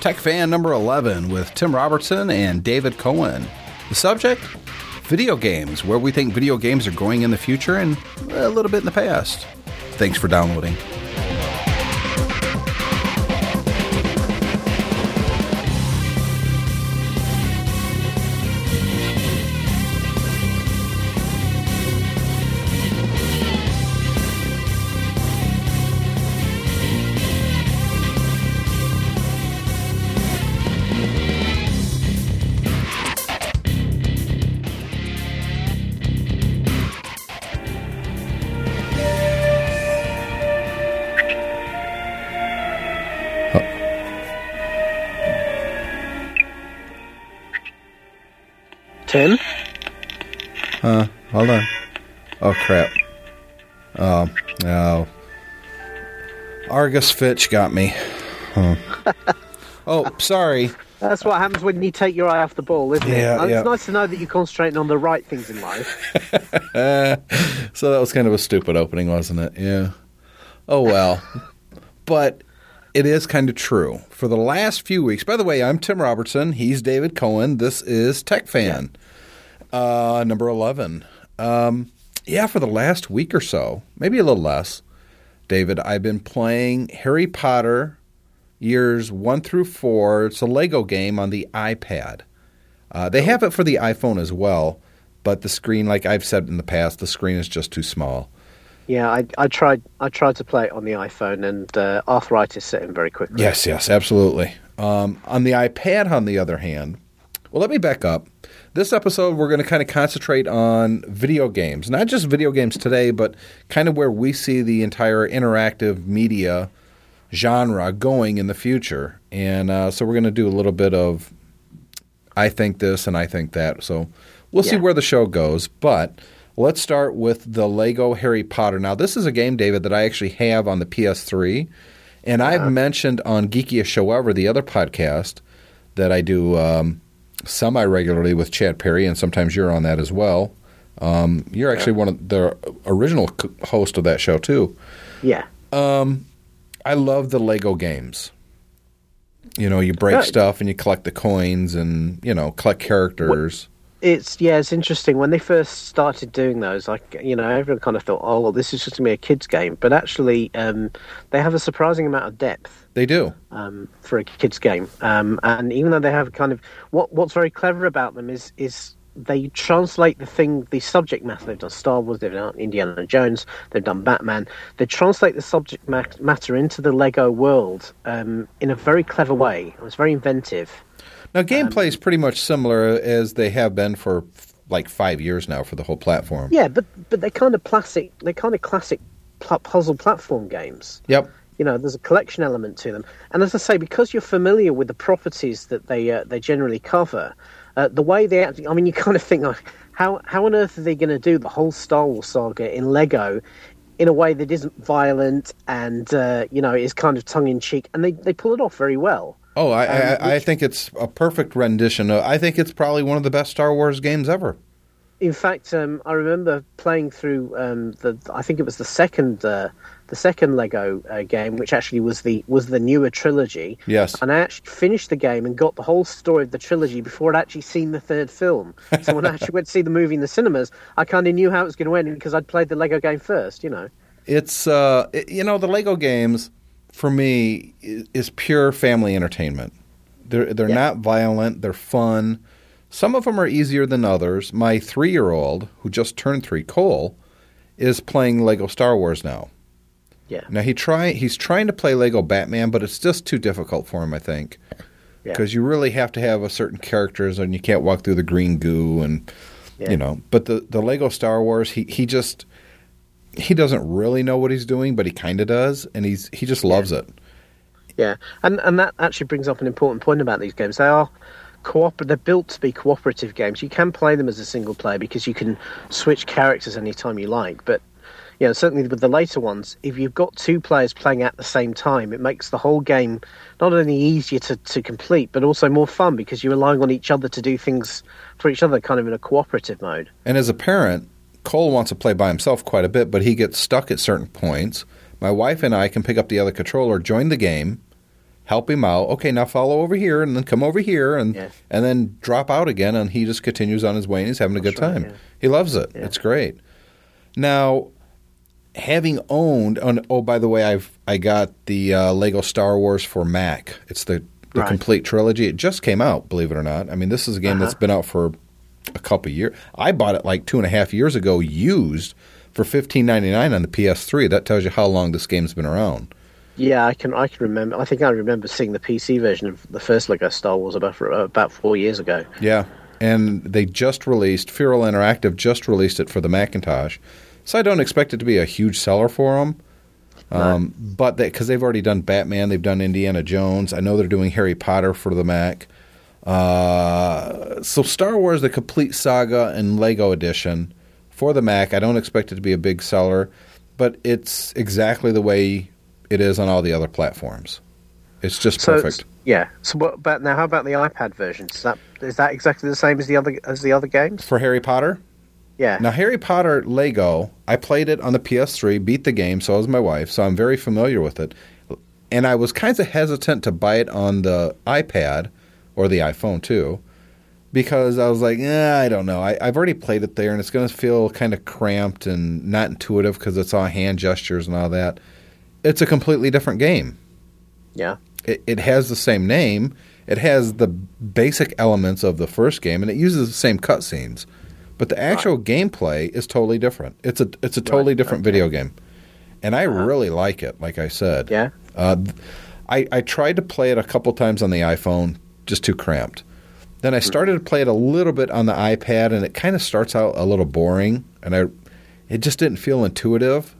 Tech Fan number 11 with Tim Robertson and David Cohen. The subject? Video games, where we think video games are going in the future and a little bit in the past. Thanks for downloading. Argus Filch got me. Huh. oh, sorry. That's what happens when you take your eye off the ball, isn't Yeah, it? yeah. It's nice to know that you're concentrating on the right things in life. So that was kind of a stupid opening, wasn't it? Yeah. Oh, well. but it is kind of true. For the last few weeks, by the way, I'm Tim Robertson. He's David Cohen. This is Tech Fan, uh, number 11. Um, yeah, for the last week or so, maybe a little less, David, I've been playing Harry Potter years one through four. It's a Lego game on the iPad. Uh, they have it for the iPhone as well, but the screen, like I've said in the past, the screen is just too small. yeah, I, I tried. I tried to play it on the iPhone, and uh, arthritis set in very quickly. Yes, yes, absolutely. Um, on the iPad, on the other hand, well, let me back up. This episode, we're going to kind of concentrate on video games, not just video games today, but kind of where we see the entire interactive media genre going in the future. And uh, so we're going to do a little bit of I think this and I think that. So we'll see where the show goes. But let's start with the Lego Harry Potter. Now, this is a game, David, that I actually have on the PS3. And I've mentioned on Geekiest Show Ever, the other podcast that I do um, semi regularly with Chad Perry, and sometimes you're on that as well. Um, you're actually one of the original host of that show, too. Yeah, I love the Lego games. You know, you break Good. stuff and you collect the coins and, you know, collect characters. It's yeah, it's interesting when they first started doing those. Like you know, everyone kind of thought, oh, well, this is just gonna be a kids game, but actually, um, they have a surprising amount of depth. They do. um, for a kids game. Um, and even though they have kind of what what's very clever about them is is they translate the thing, the subject matter. They've done Star Wars, they've done Indiana Jones, they've done Batman. They translate the subject matter into the Lego world um, in a very clever way. It was very inventive. Now, gameplay is pretty much similar as they have been for like five years now for the whole platform. Yeah, but but they're kind of classic. They're kind of classic pl- puzzle platform games. Yep. you know there's a collection element to them and as i say because you're familiar with the properties that they uh, they generally cover uh, the way they actually i mean you kind of think like how how on earth are they going to do the whole star wars saga in lego in a way that isn't violent and uh, you know is kind of tongue-in-cheek and they, they pull it off very well Oh, I, Um, I, I think it's a perfect rendition. Uh, I think it's probably one of the best Star Wars games ever. in fact um, i remember playing through um, the i think it was the second uh, the second lego uh, game which actually was the was the newer trilogy Yes. and I actually finished the game and got the whole story of the trilogy before I'd actually seen the third film. So when I actually went to see the movie in the cinemas, I kind of knew how it was going to end because I'd played the Lego game first, you know. It's uh, it- you know the Lego games for me is pure family entertainment. They're they're Yeah. not violent. They're fun. Some of them are easier than others. My three year old who just turned three, Cole, is playing Lego Star Wars now. Yeah. Now he try he's trying to play Lego Batman, but it's just too difficult for him. I think Yeah. because you really have to have a certain characters, and you can't walk through the green goo, and Yeah. you know. But the the Lego Star Wars, he he just he doesn't really know what he's doing, but he kind of does, and he's he just loves it. Yeah, and and that actually brings up an important point about these games. They are cooper. They're built to be cooperative games. You can play them as a single player because you can switch characters anytime you like. But you know, certainly with the later ones, if you've got two players playing at the same time, it makes the whole game not only easier to, to complete, but also more fun because you're relying on each other to do things for each other, kind of in a cooperative mode. And as a parent, Cole wants to play by himself quite a bit, but he gets stuck at certain points. My wife and I can pick up the other controller, join the game, help him out. Okay, now follow over here, and then come over here, and and then drop out again, and he just continues on his way, and he's having a good right, time. yeah. He loves it. Yeah. It's great. Now, having owned, oh, oh by the way, I've I got the uh, Lego Star Wars for Mac. It's the the Right. complete trilogy. It just came out, believe it or not. I mean, this is a game that's Uh-huh. been out for a couple years. I bought it like two and a half years ago, used for fifteen ninety nine on the PS3. That tells you how long this game's been around. Yeah, I can. I can remember. I think I remember seeing the PC version of the first Lego Star Wars about about four years ago. Yeah, and they just released Feral Interactive just released it for the Macintosh, so I don't expect it to be a huge seller for them. Um, But because they've already done Batman, they've done Indiana Jones. I know they're doing Harry Potter for the Mac. Uh, so Star Wars: The Complete Saga and Lego Edition for the Mac. I don't expect it to be a big seller, but it's exactly the way it is on all the other platforms. It's just So perfect. yeah. So what about now? How about the iPad version? Is that is that exactly the same as the other as the other games? For Harry Potter, Yeah. Now, Harry Potter Lego, I played it on the PS3, beat the game, so was my wife, so I'm very familiar with it. And I was kind of hesitant to buy it on the iPad or the iPhone too, because I was like, eh, I don't know. I, I've already played it there, and it's going to feel kind of cramped and not intuitive because it's all hand gestures and all that. It's a completely different game. Yeah. It, it has the same name. It has the basic elements of the first game, and it uses the same cutscenes. But the actual gameplay is totally different. It's a it's a totally Right, different okay. video game, and I really like it. Like I said, Yeah. uh, I I tried to play it a couple times on the iPhone, just too cramped. Then I started to play it a little bit on the iPad, and it kind of starts out a little boring, and I it just didn't feel intuitive.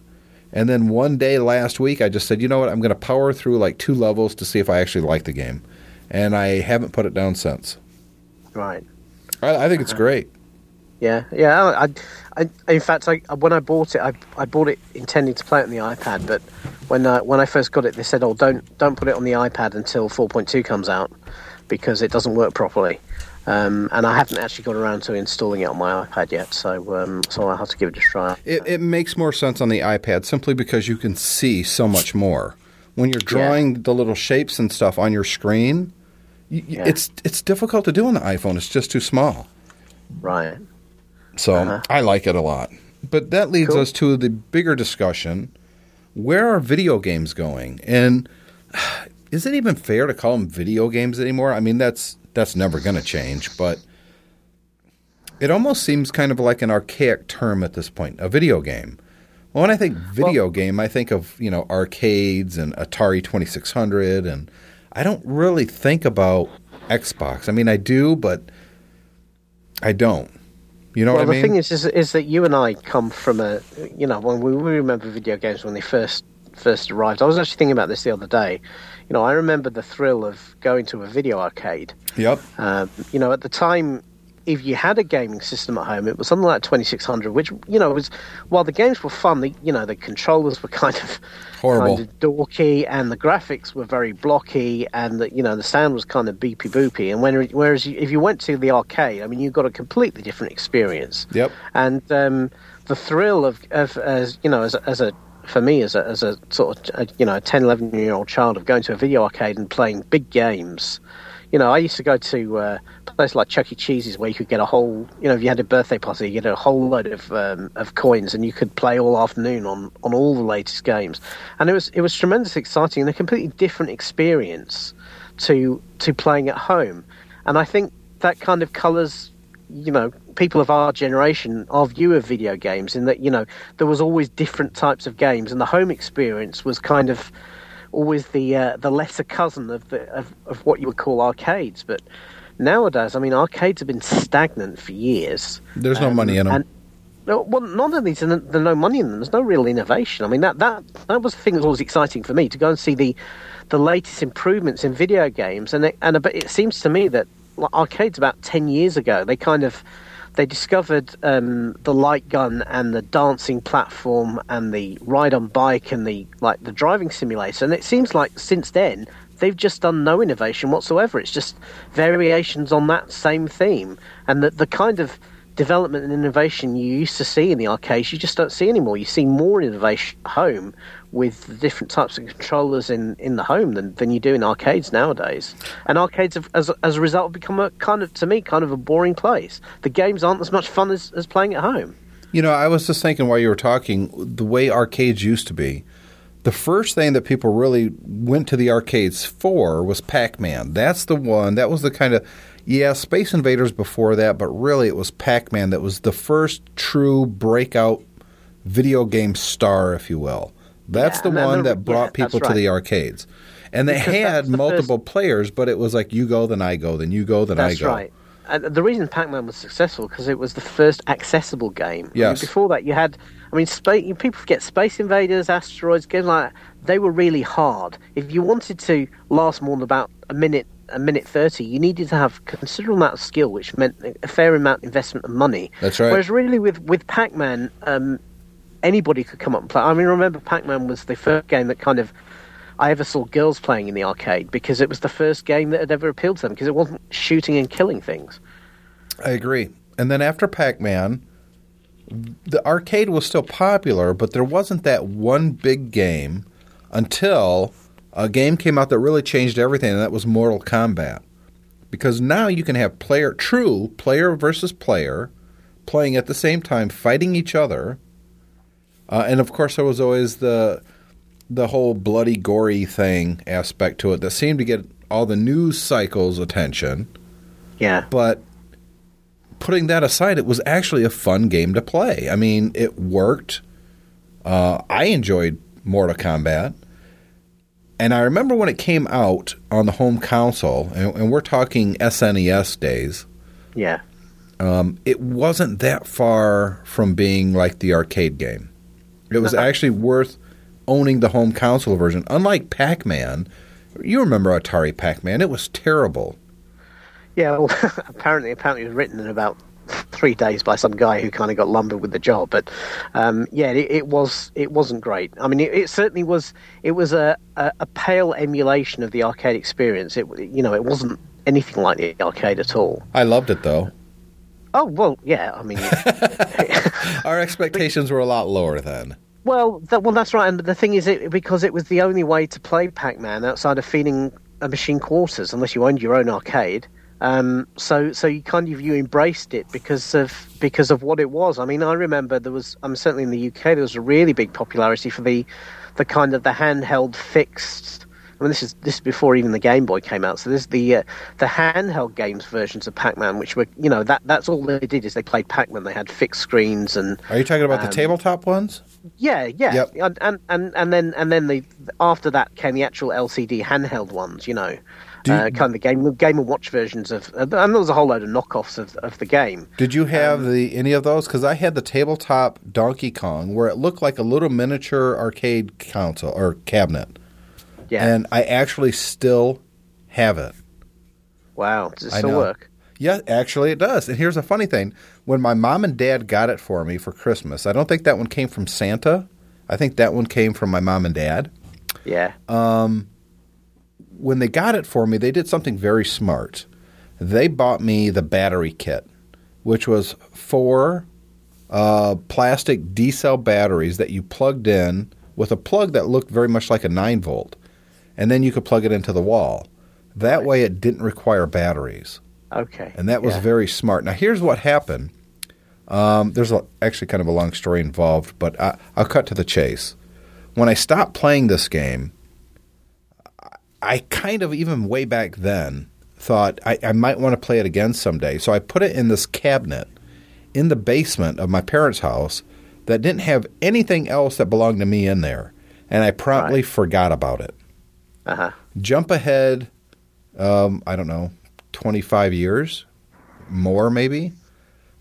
And then one day last week, I just said, you know what, I'm going to power through like two levels to see if I actually like the game, and I haven't put it down since. Right. I, I think it's uh-huh. great. Yeah, yeah. I, I, in fact, I, when I bought it, I, I bought it intending to play it on the iPad. But when I, when I first got it, they said, "Oh, don't don't put it on the iPad until 4.2 comes out because it doesn't work properly." Um, and I haven't actually got around to installing it on my iPad yet, so um, so I'll have to give it a try. It, it makes more sense on the iPad simply because you can see so much more. When you're drawing the little shapes and stuff on your screen, y y Yeah. it's it's difficult to do on the iPhone. It's just too small. Right. So Uh-huh. I like it a lot. But that leads Cool. us to the bigger discussion: where are video games going? And is it even fair to call them video games anymore? I mean, that's that's never going to change, but it almost seems kind of like an archaic term at this point. A video game. Well, when I think video game, I think of you know arcades and Atari Twenty Six Hundred, and I don't really think about Xbox. I mean, I do, but I don't. You know well, what I mean? Well the mean? thing is, is, is that you and I come from a, you know, when we, we remember video games when they first first arrived. I was actually thinking about this the other day. You know, I remember the thrill of going to a video arcade. yep. Um, you know, at the time, if you had a gaming system at home, it was something like 2600, which you know was while the games were fun, the you know the controllers were kind of Horrible. kind of dorky, and the graphics were very blocky, and the you know the sound was kind of beepy boopy. And when whereas you, if you went to the arcade, I mean, you got a completely different experience. Yep. And um, the thrill of, of as you know as as a for me as a as a sort of a, you know a 10 11 year old child of going to a video arcade and playing big games. You know i used to go to uh, places like chuck e. Cheese's where you could get a whole you know if you had a birthday party you get a whole load of um, of coins and you could play all afternoon on on all the latest games. And it was it was tremendously exciting and a completely different experience to to playing at home. And i think that kind of colors you know people of our generation our view of video games in that you know there was always different types of games and the home experience was kind of always the uh, the lesser cousin of the of, of what you would call arcades but nowadays i mean arcades have been stagnant for years There's no Um, money in them. and well, not only is there there's no money in them, there's no real innovation. I mean, that, that that was the thing that was always exciting for me to go and see the the latest improvements in video games. And it, and a bit- it seems to me that like, arcades about ten years ago, they kind of they discovered um, the light gun and the dancing platform and the ride on bike and the like the driving simulator. And it seems like since then they've just done no innovation whatsoever. It's just variations on that same theme, and the the kind of development and innovation you used to see in the arcades, you just don't see anymore. You see more innovation at home with the different types of controllers in, in the home than, than you do in arcades nowadays. And arcades, have, as, as a result, become a kind of, to me, kind of a boring place. The games aren't as much fun as, as playing at home. You know, I was just thinking while you were talking, the way arcades used to be. The first thing that people really went to the arcades for was Pac Man. That's the one. That was the kind of yeah, Space Invaders before that, but really it was Pac Man that was the first true breakout video game star, if you will. That's Yeah, the one that brought yeah, that's people to the arcades. And they Because had the multiple players, but it was like you go, then I go, then you go, then That's I go. right. And the reason Pac-Man was successful because it was the first accessible game. I mean, Yes. before that, you had. I mean, space. People forget Space Invaders, Asteroids, games like that. They were really hard. If you wanted to last more than about a minute, a minute thirty, you needed to have considerable amount of skill, which meant a fair amount of investment of money. That's right. Whereas really with with Pac-Man, um, anybody could come up and play. I mean, remember Pac-Man was the first game that kind of I ever saw girls playing in the arcade because it was the first game that had ever appealed to them because it wasn't shooting and killing things. I agree. And then after Pac Man, the arcade was still popular, but there wasn't that one big game until a game came out that really changed everything, and that was Mortal Kombat. Because now you can have player, true player versus player, playing at the same time, fighting each other. Uh, and of course, there was always the the whole bloody, gory thing aspect to it that seemed to get all the news cycles' attention Yeah, but putting that aside, it was actually a fun game to play. I mean, it worked. Uh, I enjoyed Mortal Kombat. And I remember when it came out on the home console, and, and we're talking SNES days, yeah, um, it wasn't that far from being like the arcade game. It was actually worth owning the home console version. Unlike Pac Man, you remember Atari Pac Man, it was terrible. yeah. Well, apparently, apparently, it was written in about three days by some guy who kind of got lumbered with the job. But um, yeah, it, it was it wasn't great. I mean, it, it certainly was. It was a, a, a pale emulation of the arcade experience. It you know, it wasn't anything like the arcade at all. I loved it though. Oh well, yeah. I mean. Our expectations were a lot lower then. Well, that, well, that's right. And the thing is, it because it was the only way to play Pac-Man outside of feeding a machine quarters, unless you owned your own arcade. Um, so, so you kind of you embraced it because of because of what it was. I mean, I remember there was. I'm certainly in the UK. There was a really big popularity for the the kind of the handheld fixed. I mean, this is this is before even the Game Boy came out. So there's the uh, the handheld games versions of Pac-Man, which were you know that that's all they did is they played Pac-Man. They had fixed screens and Are you talking about the Um, tabletop ones? yeah, yeah, Yep. and, and and and then and then the after that came the actual LCD handheld ones. You know, you- uh, kind of the game Game and Watch versions of, uh, and there was a whole load of knockoffs of, of the game. Did you have Um, the any of those? Because I had the tabletop Donkey Kong, where it looked like a little miniature arcade console or cabinet, Yeah, and I actually still have it. wow, does it still work? Yeah, actually it does. And here's a funny thing: when my mom and dad got it for me for Christmas, I don't think that one came from Santa. I think that one came from my mom and dad. Yeah, when they got it for me, they did something very smart. They bought me the battery kit, which was four uh, plastic D cell batteries that you plugged in with a plug that looked very much like a 9 volt. And then you could plug it into the wall. That way it didn't require batteries. okay, And that was yeah. very smart. Now, here's what happened. Um, there's a, actually kind of a long story involved, but I, I'll cut to the chase. When I stopped playing this game, I- kind of, even way back then, thought I, I might want to play it again someday. So I put it in this cabinet in the basement of my parents' house that didn't have anything else that belonged to me in there. And I promptly Right. forgot about it uh-huh. jump ahead um, i don't know 25 years more maybe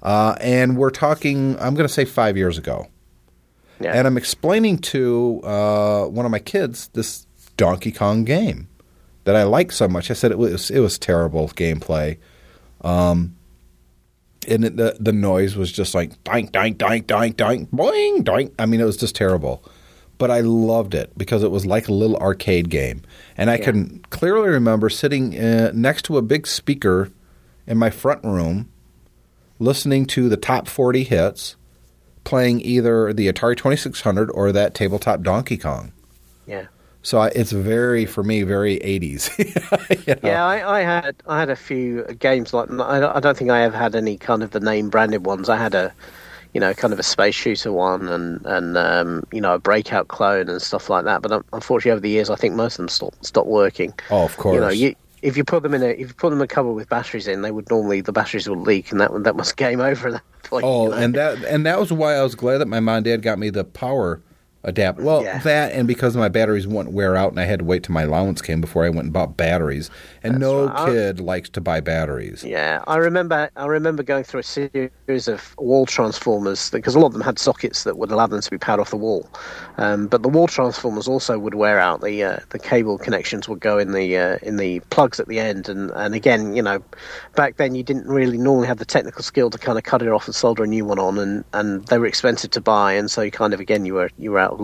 uh, and we're talking i'm going to say five years ago yeah, and i'm explaining to uh, one of my kids this donkey kong game that i like so much i said it was it was terrible gameplay um, and it, the, the noise was just like dink dink dink dink dink boing dink i mean it was just terrible but I loved it because it was like a little arcade game. And I Yeah. can clearly remember sitting uh, next to a big speaker in my front room listening to the top 40 hits, playing either the Atari 2600 or that tabletop Donkey Kong. Yeah. So I, it's very, for me, very 80s. you know? Yeah, I, I, had I had a few games like I, I don't think I ever had any kind of the name branded ones. I had a you know, kind of a space shooter one and and um, you know a breakout clone and stuff like that. But unfortunately, over the years, I think most of them stopped stopped working. Oh, of course. You know, you if you put them in a if you put them in a cover with batteries in, they would normally the batteries would leak, and that that was game over at that point. Oh, you know? and that and that was why I was glad that my mom and dad got me the power adapt. Well, yeah. that and because my batteries wouldn't wear out, and I had to wait till my allowance came before I went and bought batteries. And That's no right. kid likes to buy batteries. Yeah, I remember. I remember going through a series of wall transformers because a lot of them had sockets that would allow them to be powered off the wall. Um, but the wall transformers also would wear out. The uh, the cable connections would go in the uh, in the plugs at the end, and and again, you know, back then you didn't really normally have the technical skill to kind of cut it off and solder a new one on, and and they were expensive to buy, and so you kind of again you were you were out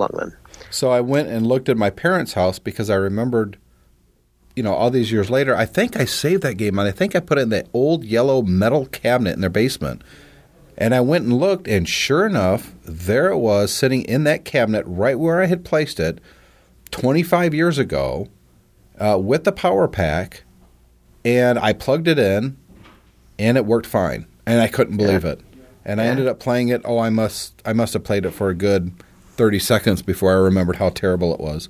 So I went and looked at my parents' house because I remembered, you know, all these years later, I think I saved that game and I think I put it in that old yellow metal cabinet in their basement. And I went and looked, and sure enough, there it was sitting in that cabinet right where I had placed it 25 years ago uh, with the power pack. And I plugged it in, and it worked fine. And I couldn't believe yeah. it. And yeah. I ended up playing it. Oh, I must, I must have played it for a good 30 seconds before I remembered how terrible it was.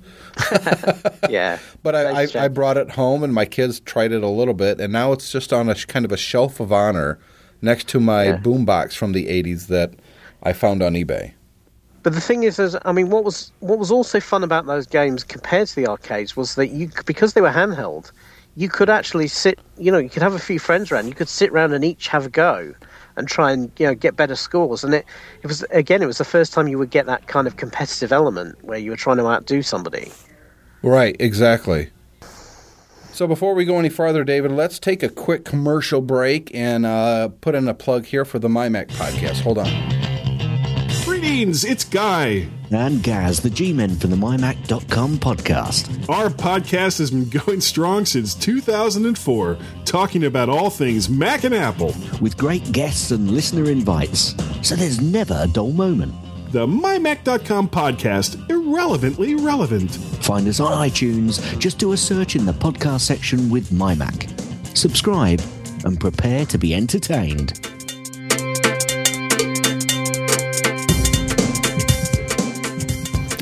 yeah. But I, I, I, brought it home and my kids tried it a little bit, and now it's just on a kind of a shelf of honor next to my yeah. boombox from the 80s that I found on eBay. But the thing is, is, I mean, what was what was also fun about those games compared to the arcades was that you, because they were handheld, you could actually sit, you know, you could have a few friends around, you could sit around and each have a go and try and you know get better scores. And it, it was again, it was the first time you would get that kind of competitive element where you were trying to outdo somebody. Right, exactly. So before we go any farther, David, let's take a quick commercial break and uh, put in a plug here for the MyMac podcast. Hold on. Greetings, it's Guy. And Gaz, the G Men from the MyMac.com podcast. Our podcast has been going strong since 2004, talking about all things Mac and Apple. With great guests and listener invites, so there's never a dull moment. The MyMac.com podcast, irrelevantly relevant. Find us on iTunes, just do a search in the podcast section with MyMac. Subscribe and prepare to be entertained.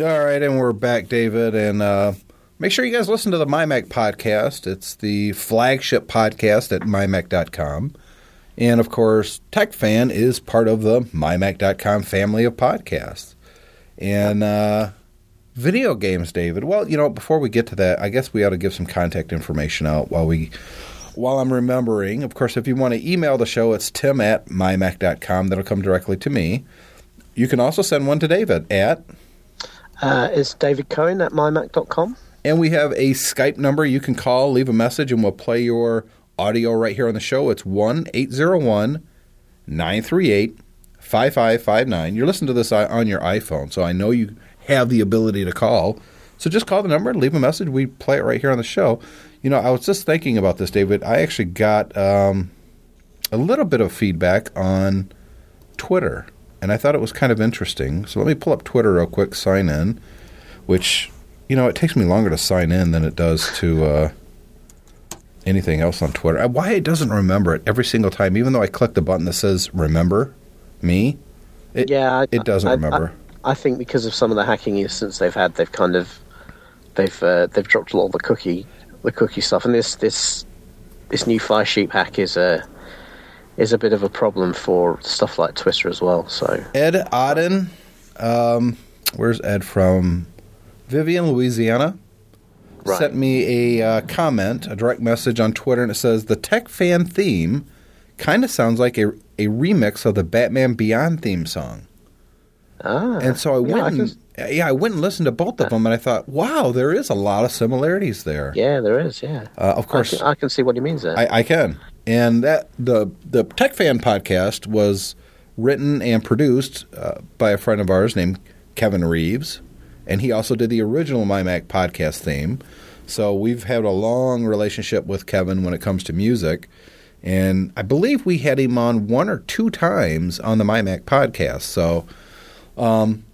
All right, and we're back, David. And uh, make sure you guys listen to the MyMac podcast. It's the flagship podcast at mymac.com. And of course, TechFan is part of the mymac.com family of podcasts. And uh, video games, David. Well, you know, before we get to that, I guess we ought to give some contact information out while we while I'm remembering. Of course, if you want to email the show, it's tim at mymac.com. That'll come directly to me. You can also send one to David at uh, it's David Cohen at mymac.com. And we have a Skype number you can call, leave a message, and we'll play your audio right here on the show. It's 1 801 938 5559. You're listening to this on your iPhone, so I know you have the ability to call. So just call the number leave a message. We play it right here on the show. You know, I was just thinking about this, David. I actually got um, a little bit of feedback on Twitter and I thought it was kind of interesting. So let me pull up Twitter real quick, sign in, which, you know, it takes me longer to sign in than it does to uh, anything else on Twitter. Why it doesn't remember it every single time, even though I click the button that says remember me, it, yeah, I, it doesn't I, remember. I, think because of some of the hacking incidents they've had, they've kind of they've uh, they've dropped a lot of the cookie the cookie stuff, and this this this new Firesheep hack is a is a bit of a problem for stuff like Twitter as well. So Ed Auden, um, where's Ed from? Vivian, Louisiana. Right. Sent me a uh, comment, a direct message on Twitter, and it says the Tech Fan theme kind of sounds like a, a remix of the Batman Beyond theme song. Ah, and so I went yeah, and I yeah, I went and listened to both of them, and I thought, wow, there is a lot of similarities there. Yeah, there is. Yeah, uh, of course, I can, I can, see what he means there. I, I can and that the the Tech Fan podcast was written and produced uh, by a friend of ours named Kevin Reeves, and he also did the original MyMac podcast theme. So we've had a long relationship with Kevin when it comes to music, and I believe we had him on one or two times on the MyMac podcast. So, um,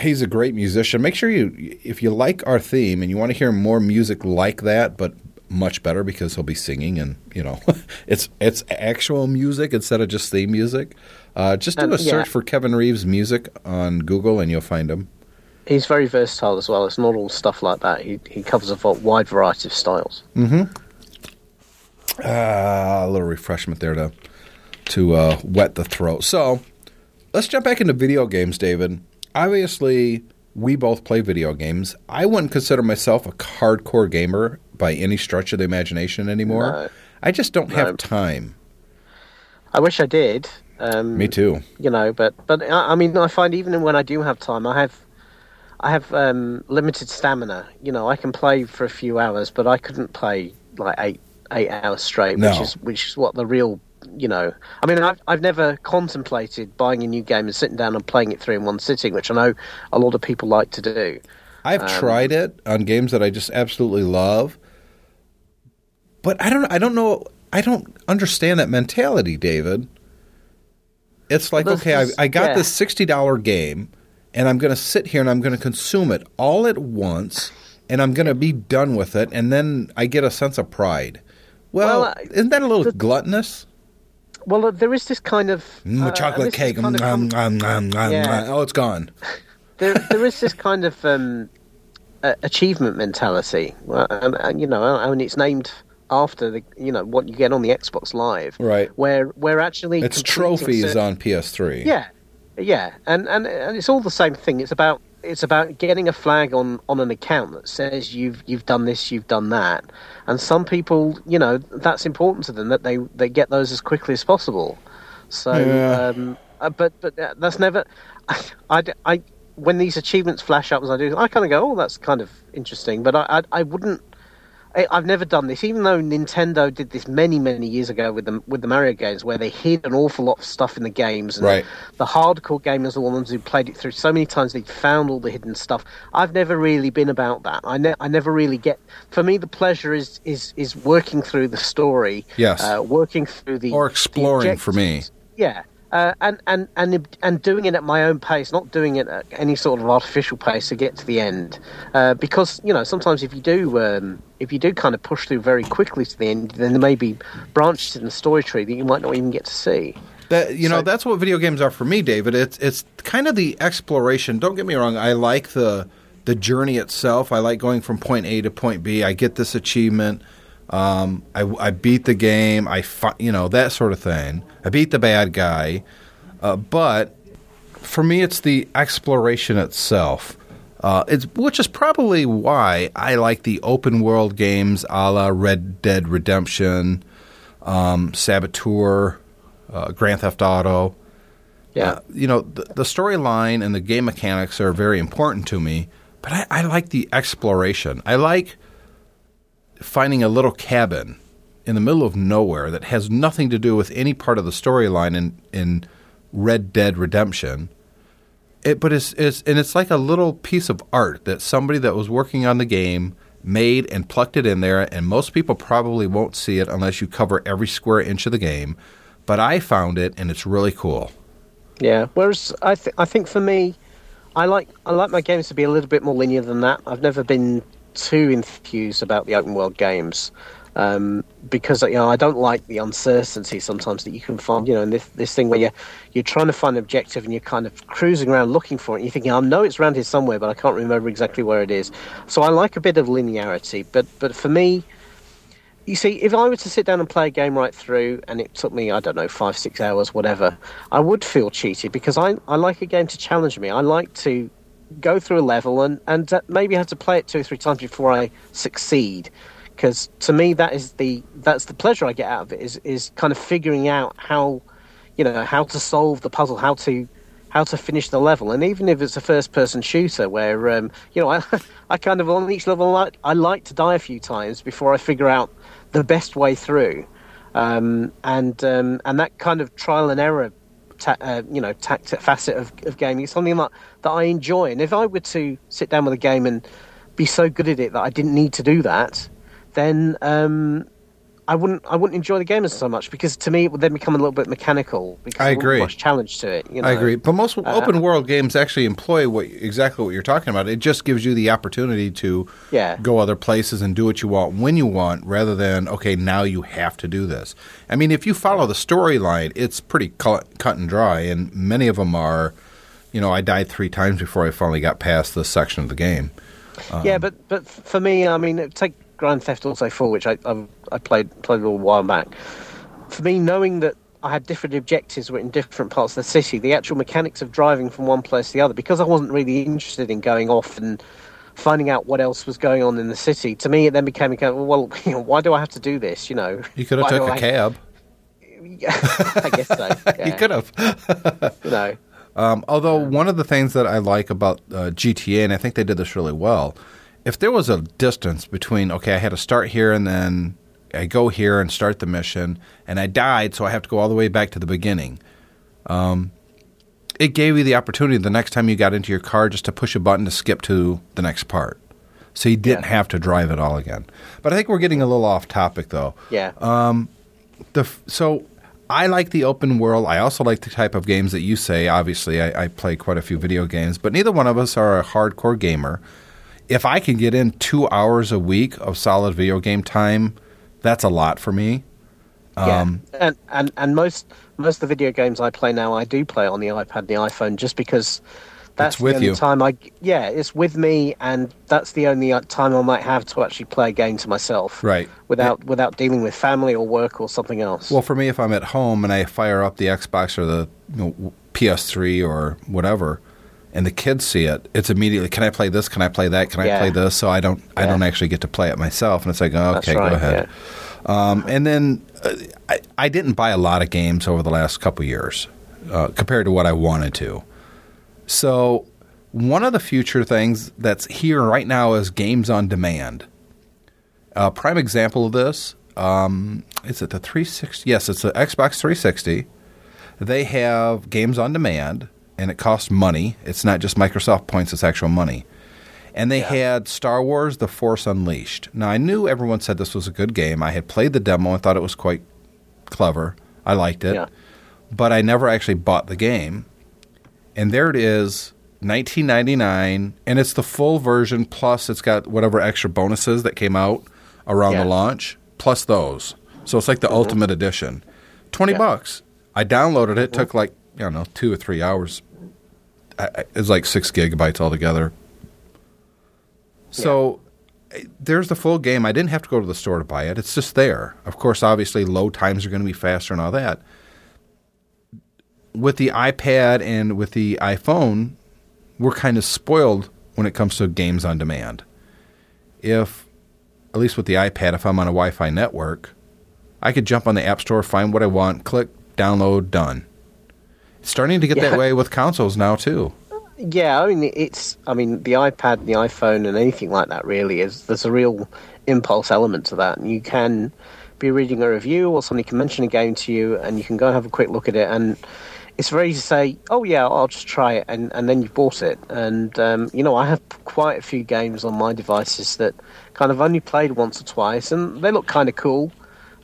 he's a great musician. Make sure you, if you like our theme and you want to hear more music like that, but much better because he'll be singing and you know it's it's actual music instead of just theme music. Uh, just do Um, a search yeah. for Kevin Reeves music on Google and you'll find him. He's very versatile as well. It's not all stuff like that. He he covers a wide variety of styles. Ah, a little refreshment there to to uh, wet the throat. So let's jump back into video games, David. Obviously, we both play video games. I wouldn't consider myself a hardcore gamer by any stretch of the imagination anymore. No. I just don't No. have time. I wish I did. Um, Me too. you know but but I, I mean i find even when i do have time i have i have um limited stamina you know i can play for a few hours but i couldn't play like eight eight hours straight No. which is which is what the real you know i mean i've i've never contemplated buying a new game and sitting down and playing it through in one sitting which i know a lot of people like to do I've Um, tried it on games that I just absolutely love, but I don't. I don't know. I don't understand that mentality, David. It's like okay, I, I got yeah. this sixty dollar game, and I'm going to sit here and I'm going to consume it all at once, and I'm going to be done with it, and then I get a sense of pride. Well, Well, uh, isn't that a little the- gluttonous? well uh, there is this kind of Mm, uh, chocolate cake. mm, com- mm, mm, mm, Yeah. Oh, it's gone. there, there is this kind of um, uh, achievement mentality, well, and, and you know, I mean, it's named after the, you know, what you get on the Xbox Live, Right. Where, where actually It's trophies cer- on PS3. yeah, yeah, and, and and it's all the same thing. It's about it's about getting a flag on, on an account that says you've you've done this, you've done that, and some people, you know, that's important to them that they they get those as quickly as possible. So, Yeah. um, uh, but but that's never. I, I, I- when these achievements flash up as I do, I kind of go, oh, that's kind of interesting. But I I, I wouldn't. I, I've never done this, even though Nintendo did this many, many years ago with the with the Mario games, where they hid an awful lot of stuff in the games. And Right. The hardcore gamers are the ones who played it through so many times they found all the hidden stuff. I've never really been about that. I, ne- I never really get. For me, the pleasure is is is working through the story. Yes. Uh, working through the Or the exploring for me. Yeah. Uh, and, and, and and doing it at my own pace, not doing it at any sort of artificial pace to get to the end, uh, because you know sometimes if you do um, if you do kind of push through very quickly to the end, then there may be branches in the story tree that you might not even get to see. That you know, that's what video games are for me, David. It's it's kind of the exploration. Don't get me wrong. I like the the journey itself. I like going from point A to point B. I get this achievement. Um, I, I beat the game. I you know that sort of thing. I beat the bad guy. Uh, but for me, it's the exploration itself. Uh, it's which is probably why I like the open world games, a la Red Dead Redemption, um, Saboteur, uh, Grand Theft Auto. Yeah, Uh, you know, the, the storyline and the game mechanics are very important to me, but I, I like the exploration. I like finding a little cabin in the middle of nowhere that has nothing to do with any part of the storyline in, in Red Dead Redemption. It, but it's, it's and it's like a little piece of art that somebody that was working on the game made and plucked it in there, and most people probably won't see it unless you cover every square inch of the game. But I found it, and it's really cool. yeah. Whereas I th- I think for me, I like I like my games to be a little bit more linear than that. I've never been too enthused about the open world games. Um, because you know I don't like the uncertainty sometimes that you can find. You know, in this this thing where you're you're trying to find an objective and you're kind of cruising around looking for it. and You're thinking, I know it's around here somewhere, but I can't remember exactly where it is. So I like a bit of linearity. But but for me, you see, if I were to sit down and play a game right through, and it took me, I don't know, five, six hours, whatever, I would feel cheated because I, I like a game to challenge me. I like to go through a level and, and uh, maybe have to play it two or three times before I succeed. Because to me, that is the that's the pleasure I get out of it is is kind of figuring out how, you know, how to solve the puzzle, how to how to finish the level, and even if it's a first-person shooter, where um, you know I, I kind of on each level I, I like to die a few times before I figure out the best way through, um, and um, and that kind of trial and error, ta- uh, you know, tact facet of, of gaming is something that that I enjoy. And if I were to sit down with a game and be so good at it that I didn't need to do that, then um, I wouldn't I wouldn't enjoy the game as so much because to me it would then become a little bit mechanical. Because I there wouldn't be agree. Much challenge to it. You know? I agree, but most open world games actually employ what exactly what you're talking about. It just gives you the opportunity to Yeah. go other places and do what you want when you want, rather than okay, now you have to do this. I mean, if you follow the storyline, it's pretty cut, cut and dry, and many of them are. You know, I died three times before I finally got past this section of the game. yeah, um, but but for me, I mean, take Grand Theft Auto 4, which I I, I played played a little while back. For me, knowing that I had different objectives were in different parts of the city, the actual mechanics of driving from one place to the other, because I wasn't really interested in going off and finding out what else was going on in the city. To me, it then became kind of, well, you know, why do I have to do this? You know, You could have Why took a I- cab. I guess so. Yeah. You could have. Know, Um, although one of the things that I like about uh, GTA, and I think they did this really well, if there was a distance between, okay, I had to start here and then I go here and start the mission, and I died, so I have to go all the way back to the beginning. Um, it gave you the opportunity the next time you got into your car just to push a button to skip to the next part. So you didn't Yeah. have to drive it all again. But I think we're getting a little off topic, though yeah. the so I like the open world. I also like the type of games that you say. Obviously, I, I play quite a few video games, but neither one of us are a hardcore gamer. If I can get in two hours a week of solid video game time, that's a lot for me. Um, yeah, and, and and most most of the video games I play now, I do play on the iPad, and the iPhone, just because that's It's with the only you. time I yeah, it's with me, and that's the only uh, time I might have to actually play a game to myself, Right. Without without dealing with family or work or something else. Well, for me, if I'm at home and I fire up the Xbox or the you know, PS3 or whatever, and the kids see it, it's immediately, can I play this? Can I play that? Can I Yeah. play this? So I don't, I don't actually get to play it myself, and it's like, oh, okay, right, go ahead. Um, and then uh, I, I didn't buy a lot of games over the last couple years uh, compared to what I wanted to. So one of the future things that's here right now is games on demand. A prime example of this um, is it the 360? Yes, it's the Xbox 360. They have games on demand, and it costs money. It's not just Microsoft points; it's actual money. And they had Star Wars: The Force Unleashed. Now, I knew everyone said this was a good game. I had played the demo and thought it was quite clever. I liked it, Yeah. but I never actually bought the game. And there it is, 1999, and it's the full version plus it's got whatever extra bonuses that came out around Yeah. the launch, plus those. So it's like the ultimate edition. 20 Yeah. bucks. I downloaded it. Took like, I don't know, two or three hours. I, I, it was like six gigabytes altogether. So eh, there's the full game. I didn't have to go to the store to buy it. It's just there. Of course, obviously, load times are going to be faster and all that. With the iPad and with the iPhone, we're kind of spoiled when it comes to games on demand. If, at least with the iPad, if I'm on a Wi Fi network, I could jump on the App Store, find what I want, click, download, done. It's starting to get Yeah. that way with consoles now, too. Yeah, I mean it's. I mean the iPad, the iPhone, and anything like that really is. There's a real impulse element to that, and you can be reading a review or somebody can mention a game to you, and you can go and have a quick look at it, and it's very easy to say, "Oh yeah, I'll just try it," and and then you've bought it. And um, you know, I have quite a few games on my devices that kind of only played once or twice, and they look kind of cool.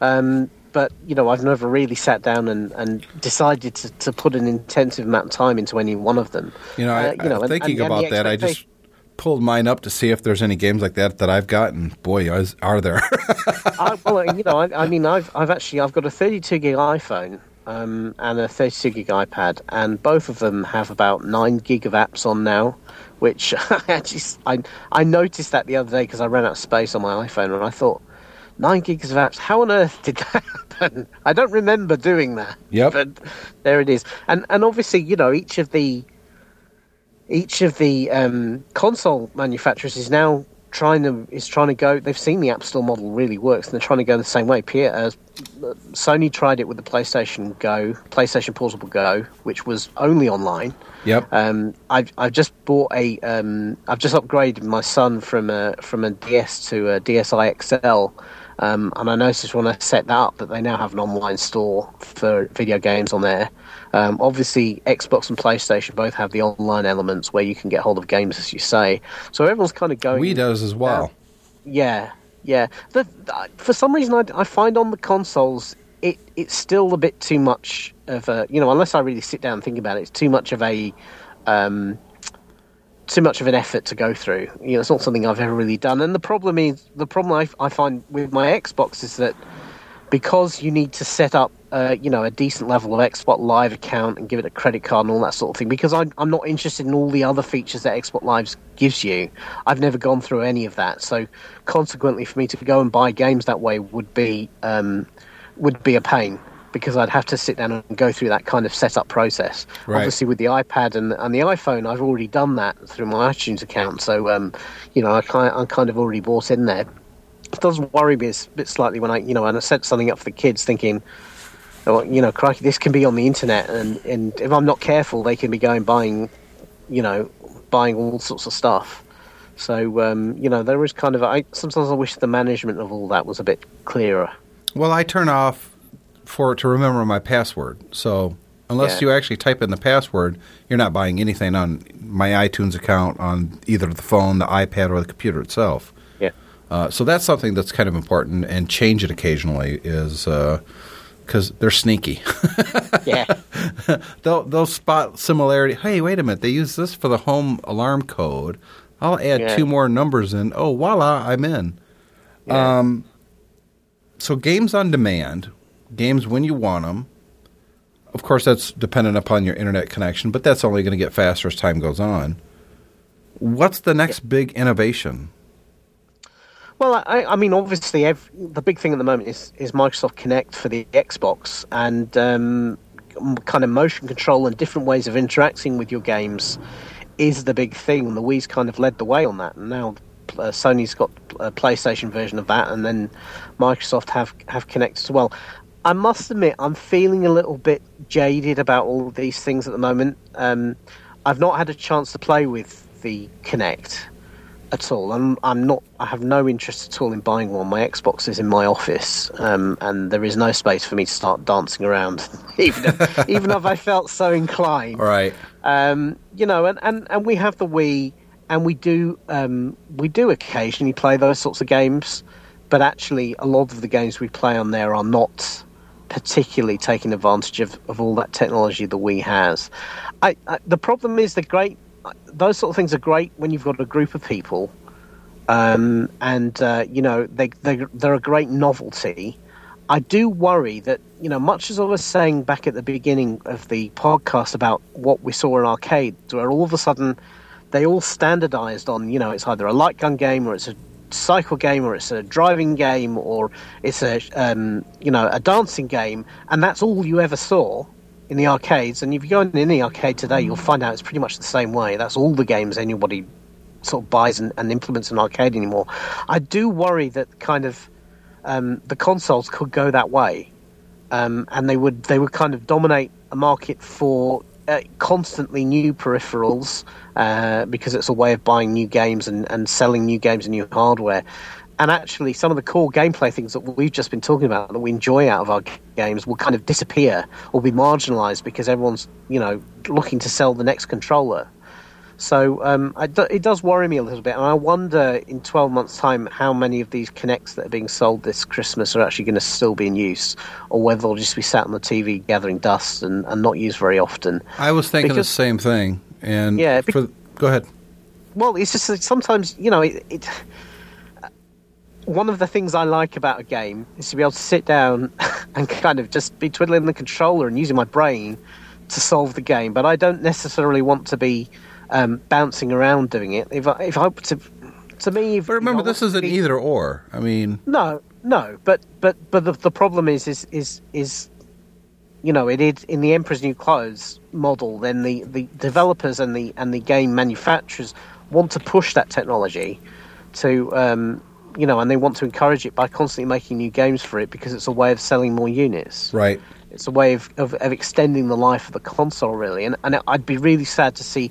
Um, but you know, I've never really sat down and, and decided to, to put an intensive amount of time into any one of them. You know, I, Uh, you know, I'm and- thinking and- and about that. I just pulled mine up to see if there's any games like that that I've gotten. Boy, is, are there? I, well, you know, I, I mean, I've I've actually I've got a 32 gig iPhone um, and a 32 gig iPad, and both of them have about nine gig of apps on now. Which I actually I I noticed that the other day because I ran out of space on my iPhone, and I thought nine gigs of apps. How on earth did that happen? I don't remember doing that. Yep. But there it is, and and obviously, you know, each of the each of the um, console manufacturers is now trying to is trying to go. They've seen the App Store model really works, and they're trying to go the same way. P- uh, Sony tried it with the PlayStation Go, PlayStation Portable Go, which was only online. yep. Um, I've I've just bought a um, I've just upgraded my son from a from a DS to a DSi XL, um, and I noticed when I set that up that they now have an online store for video games on there. Um, obviously, Xbox and PlayStation both have the online elements where you can get hold of games, as you say. So everyone's kind of going. Does as well. Yeah, Yeah, the, the- for some reason I, I find on the consoles it it's still a bit too much of a you know unless I really sit down and think about it, it's too much of a um, too much of an effort to go through. You know, it's not something I've ever really done. And the problem is the problem I, I find with my Xbox is that because you need to set up, uh, you know, a decent level of Xbox Live account and give it a credit card and all that sort of thing. Because I'm I'm not interested in all the other features that Xbox Live gives you. I've never gone through any of that. So consequently, for me to go and buy games that way would be um, would be a pain because I'd have to sit down and go through that kind of setup process. Right. Obviously, with the iPad and, and the iPhone, I've already done that through my iTunes account. So, um, you know, I kind I'm kind of already bought in there. It does worry me a bit slightly when I, you know, and I set something up for the kids, thinking, you know, crikey, this can be on the internet, and, and if I'm not careful, they can be going buying, you know, buying all sorts of stuff. So, um, you know, there is kind of. I sometimes I wish the management of all that was a bit clearer. Well, I turn off for to remember my password. So unless Yeah. you actually type in the password, you're not buying anything on my iTunes account on either the phone, the iPad, or the computer itself. Yeah. Uh, so that's something that's kind of important, and change it occasionally is because they're sneaky. Yeah. they'll they'll spot similarity. Hey, wait a minute, they use this for the home alarm code. I'll add Yeah. two more numbers in. Oh, voila, I'm in. Yeah. Um, so games on demand, games when you want them. Of course, that's dependent upon your internet connection, but that's only going to get faster as time goes on. What's the next big innovation? Well, I, I mean, obviously, ev the big thing at the moment is, is Microsoft Kinect for the Xbox and um, kind of motion control and different ways of interacting with your games is the big thing. The Wii's kind of led the way on that, and now uh, Sony's got a PlayStation version of that, and then Microsoft have have Kinect as well. I must admit, I'm feeling a little bit jaded about all these things at the moment. Um, I've not had a chance to play with the Kinect at all. I'm I'm not. I have no interest at all in buying one. My Xbox is in my office, um, and there is no space for me to start dancing around, even if, even if I felt so inclined. Right. Um, you know, and, and, and we have the Wii, and we do um, we do occasionally play those sorts of games, but actually, a lot of the games we play on there are not particularly taking advantage of, of all that technology the Wii has. I, I, the problem is the great those sort of things are great when you've got a group of people, um, and uh, you know they they they're a great novelty. I do worry that you know, much as I was saying back at the beginning of the podcast about what we saw in arcades, where all of a sudden they all standardized on, you know, it's either a light gun game or it's a cycle game or it's a driving game or it's a, um, you know, a dancing game, and that's all you ever saw in the arcades. And if you go in any arcade today, you'll find out it's pretty much the same way. That's all the games anybody sort of buys and, and implements in arcade anymore. I do worry that kind of um, the consoles could go that way, um, and they would they would kind of dominate a market for uh, constantly new peripherals uh, because it's a way of buying new games and, and selling new games and new hardware. And actually, some of the core gameplay things that we've just been talking about that we enjoy out of our games will kind of disappear or be marginalized because everyone's you know looking to sell the next controller. So um, I do, it does worry me a little bit, and I wonder in 12 months' time how many of these Kinects that are being sold this Christmas are actually going to still be in use, or whether they'll just be sat on the TV gathering dust and, and not used very often. I was thinking Because- the same thing. And Yeah, for, go ahead. Well, it's just that sometimes you know it, it. One of the things I like about a game is to be able to sit down and kind of just be twiddling the controller and using my brain to solve the game. But I don't necessarily want to be um, bouncing around doing it. If I, if I to, to me, if, But remember, if I this is to an be- either or. I mean, No, no, but but but the, the problem is is is is you know it is in the Emperor's New Clothes model. Then the, the developers and the and the game manufacturers want to push that technology to um, you know, and they want to encourage it by constantly making new games for it because it's a way of selling more units. right. It's a way of, of, of extending the life of the console, really. And and I'd be really sad to see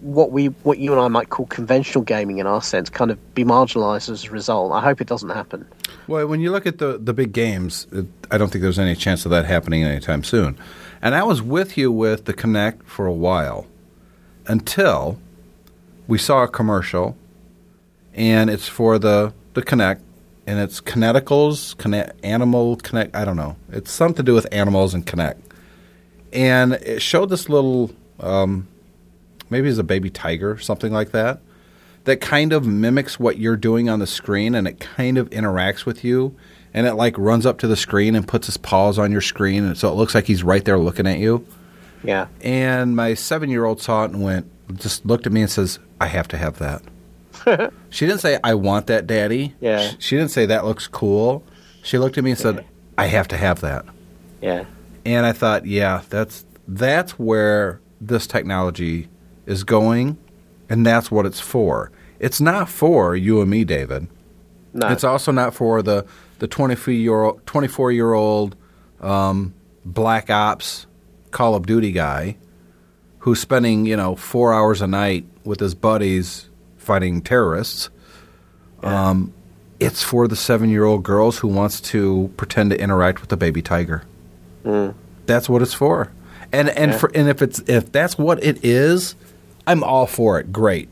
what we what you and I might call conventional gaming in our sense kind of be marginalised as a result. I hope it doesn't happen. Well, when you look at the the big games, it, I don't think there's any chance of that happening anytime soon. And I was with you with the Kinect for a while until we saw a commercial, and it's for the the Kinect and it's Kineticals, Kinect, Animal Kinect. I don't know. It's something to do with animals and Kinect. And it showed this little, um, maybe it's a baby tiger, something like that, that kind of mimics what you're doing on the screen, and it kind of interacts with you. And it like runs up to the screen and puts his paws on your screen, and so it looks like he's right there looking at you. Yeah. And my seven year old saw it and went, just looked at me and says, I have to have that. she didn't say, I want that, daddy. Yeah. She didn't say, that looks cool. She looked at me and said, I have to have that. Yeah. And I thought, yeah, that's that's where this technology is going, and that's what it's for. It's not for you and me, David. No. It's also not for the the 24 year old, 24 year old um, Black Ops Call of Duty guy who's spending you know four hours a night with his buddies fighting terrorists. Um, it's for the seven year old girls who wants to pretend to interact with a baby tiger. That's what it's for. And and Yeah. for and if it's if that's what it is, I'm all for it. Great.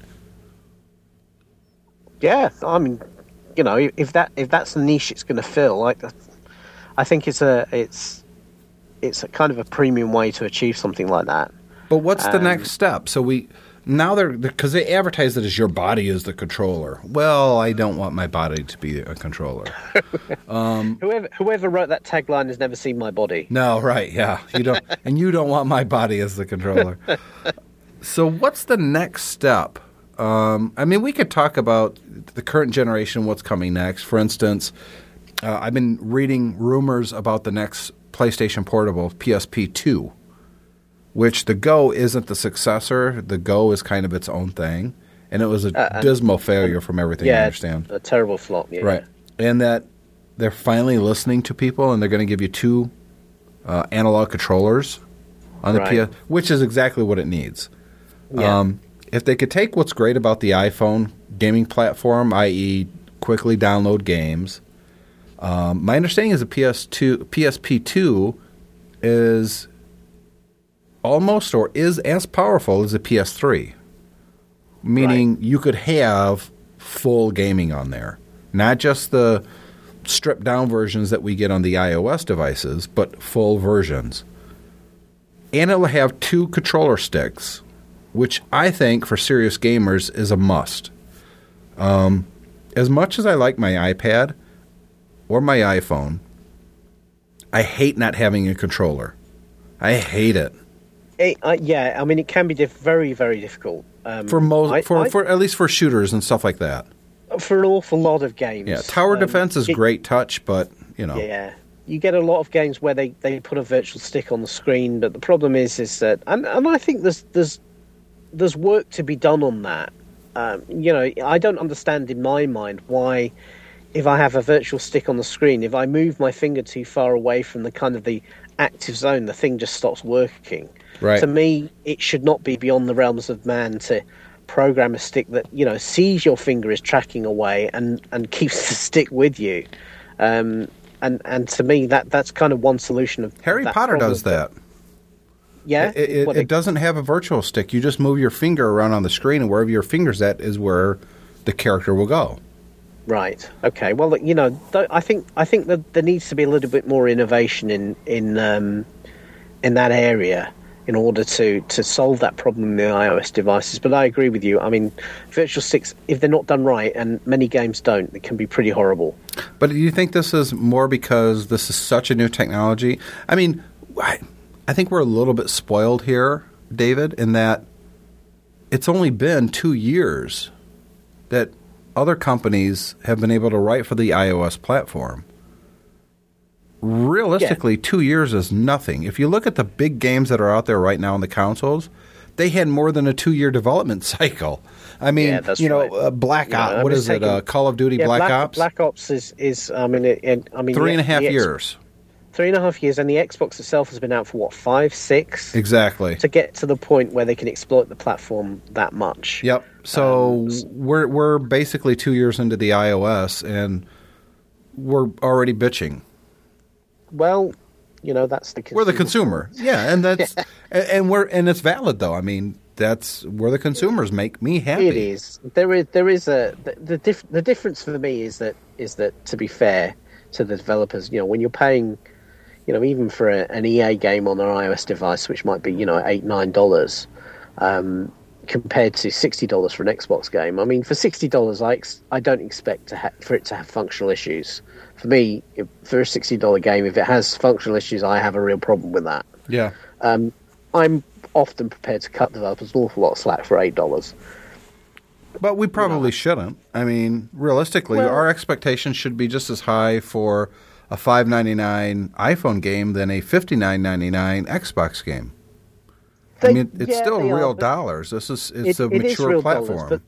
Yeah, I mean, you know, if that if that's the niche it's going to fill, like, I think it's a it's it's a kind of a premium way to achieve something like that. But what's the Um, next step? So we now they're because they advertise it as your body is the controller. Well, I don't want my body to be a controller. Whoever whoever wrote that tagline has never seen my body. No, right? Yeah, you don't, and you don't want my body as the controller. so what's the next step? Um, I mean, we could talk about the current generation, what's coming next. For instance, uh, I've been reading rumors about the next PlayStation Portable, PSP two, which the Go isn't the successor. The Go is kind of its own thing, and it was a dismal failure from everything I yeah, understand. a terrible flop. Yeah. Right. And that they're finally listening to people and they're going to give you two uh, analog controllers on the Right. PS, which is exactly what it needs. Yeah. Um, if they could take what's great about the iPhone gaming platform, i.e., quickly download games, um, my understanding is the PS2, PSP2 is almost or is as powerful as a PS3 meaning you could have full gaming on there, not just the stripped down versions that we get on the iOS devices, but full versions. And it'll have two controller sticks, which I think for serious gamers is a must. Um, as much as I like my iPad or my iPhone, I hate not having a controller. I hate it. It, uh, yeah, I mean, it can be diff- very, very difficult. Um, For most, I- for, I- for at least for shooters and stuff like that. for an awful lot of games. Yeah, tower Um, defense is it- great touch, but you know, Yeah, you get a lot of games where they, they put a virtual stick on the screen, but the problem is is that, and, and I think there's there's there's work to be done on that. Um, you know, I don't understand in my mind why, if I have a virtual stick on the screen, if I move my finger too far away from the kind of the active zone, the thing just stops working. Right. To me, it should not be beyond the realms of man to program a stick that you know sees your finger is tracking away and and keeps the stick with you. Um, and and to me, that that's kind of one solution of Harry Potter problem. does that. Yeah, It, it, What, it doesn't have a virtual stick. You just move your finger around on the screen, and wherever your finger's at is where the character will go. Right. Okay. Well, you know, th- I think I think that there needs to be a little bit more innovation in in um, in that area in order to to solve that problem in the iOS devices. But I agree with you. I mean, virtual 6, if they're not done right, and many games don't, it can be pretty horrible. But do you think this is more because this is such a new technology? I mean, I, I think we're a little bit spoiled here, David, in that it's only been two years that other companies have been able to write for the iOS platform. Realistically, two years is nothing. If you look at the big games that are out there right now on the consoles, they had more than a two-year development cycle. I mean, Yeah, you know, right. uh, Black Ops. I What is it? Uh, Call of Duty Yeah, Black, Black Ops. Black Ops is is I mean it, it, I mean Three and a half X- years. Three and a half years, and the Xbox itself has been out for what five, six Exactly. to get to the point where they can exploit the platform that much. Yep. So Um, we're we're basically two years into the iOS, and we're already bitching. Well, you know that's the We're the consumer, yeah, and that's and, and we're and it's valid though. I mean, that's where the consumers make me happy. It is. There is. There is a the the, diff, the difference for me is that is that to be fair to the developers, you know, when you're paying, you know, even for a, an EA game on an iOS device, which might be you know eight nine dollars, um, compared to sixty dollars for an Xbox game. I mean, for sixty dollars, I ex- I don't expect to ha- for it to have functional issues. For me, if, for a sixty dollar game, if it has functional issues, I have a real problem with that. Yeah. Um, I'm often prepared to cut developers an awful lot of slack for eight dollars. But we probably shouldn't. I mean, realistically, Well- our expectations should be just as high for a five ninety nine iPhone game than a fifty nine ninety nine Xbox game. I mean, it's yeah, still they are, real dollars. This is it's It- a mature real platform. dollars,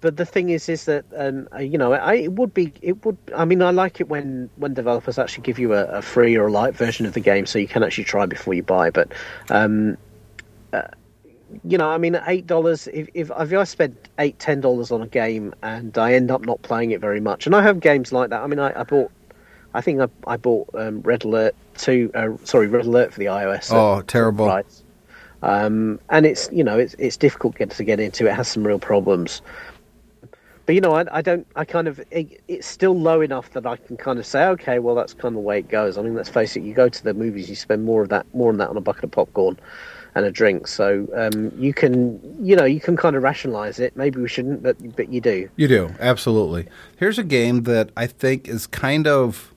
but the thing is, is that um, you know, I, it would be, it would. I mean, I like it when when developers actually give you a, a free or a light version of the game, so you can actually try before you buy. But um, uh, you know, I mean, eight dollars, if, if if I spend eight ten dollars on a game and I end up not playing it very much, and I have games like that. I mean, I, I bought. I think I, I bought um, Red Alert two. Uh, sorry, Red Alert for the iOS. Oh, terrible. price. Um, and it's you know it's it's difficult to get, to get into. It has some real problems. But you know, I, I don't. I kind of. It, it's still low enough that I can kind of say, okay, well, that's kind of the way it goes. I mean, let's face it. You go to the movies, you spend more of that, more than that on a bucket of popcorn and a drink. So um, you can, you know, you can kind of rationalise it. Maybe we shouldn't, but but you do. You do, absolutely. Here's a game that I think is kind of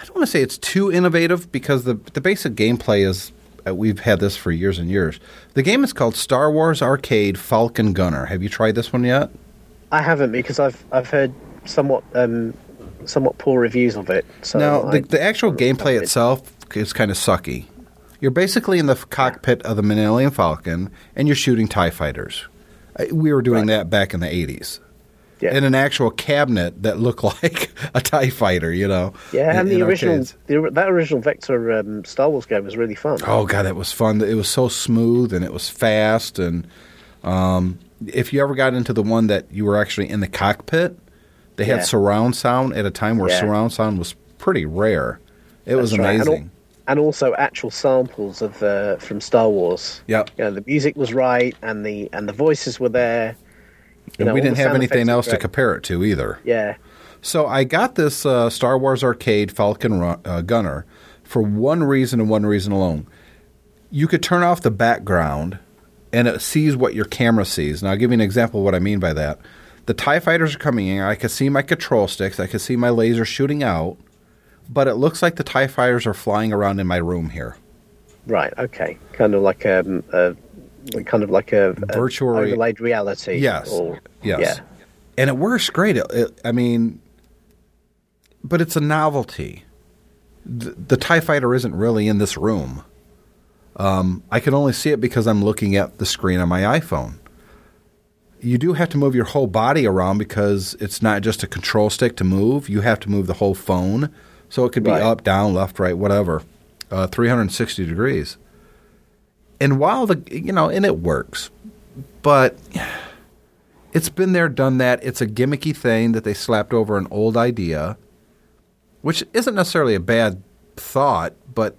I don't want to say it's too innovative because the the basic gameplay is uh, we've had this for years and years. The game is called Star Wars Arcade Falcon Gunner. Have you tried this one yet? I haven't because I've I've heard somewhat um, somewhat poor reviews of it. So now, I- the, the actual gameplay itself is kind of sucky. You're basically in the f- cockpit of the Millennium Falcon and you're shooting TIE fighters. Uh, We were doing Right. that back in the 80s. yeah. In an actual cabinet that looked like a TIE fighter, you know? Yeah, in- and the in original, the, that original Vector um, Star Wars game was really fun. Oh god, that was fun. It was so smooth and it was fast. And um, if you ever got into the one that you were actually in the cockpit, they had surround sound at a time where Yeah. surround sound was pretty rare. It was That's right. And amazing. al- And also actual samples of uh, from Star Wars. Yep. You know, the music was right, and the and the voices were there. And know, we didn't have anything else to compare it to either. Yeah, So I got this uh, Star Wars Arcade Falcon Ru- uh, Gunner for one reason and one reason alone. You could turn off the background, and it sees what your camera sees. Now I'll give you an example of what I mean by that. The Tie Fighters are coming in. I can see my control sticks. I can see my laser shooting out, but it looks like the Tie Fighters are flying around in my room here. right. Okay, kind of like um, a kind of like a, a Virtual overlaid reality. Yes. Or, Yes. Yeah. And it works great. It, it- I mean, but it's a novelty. The, the TIE fighter isn't really in this room. Um, I can only see it because I'm looking at the screen on my iPhone. You do have to move your whole body around because it's not just a control stick to move. You have to move the whole phone. So it could be Right. up, down, left, right, whatever. Uh, 360 degrees. And while the, you know, and it works, but it's been there, done that. It's a gimmicky thing that they slapped over an old idea, which isn't necessarily a bad thought, but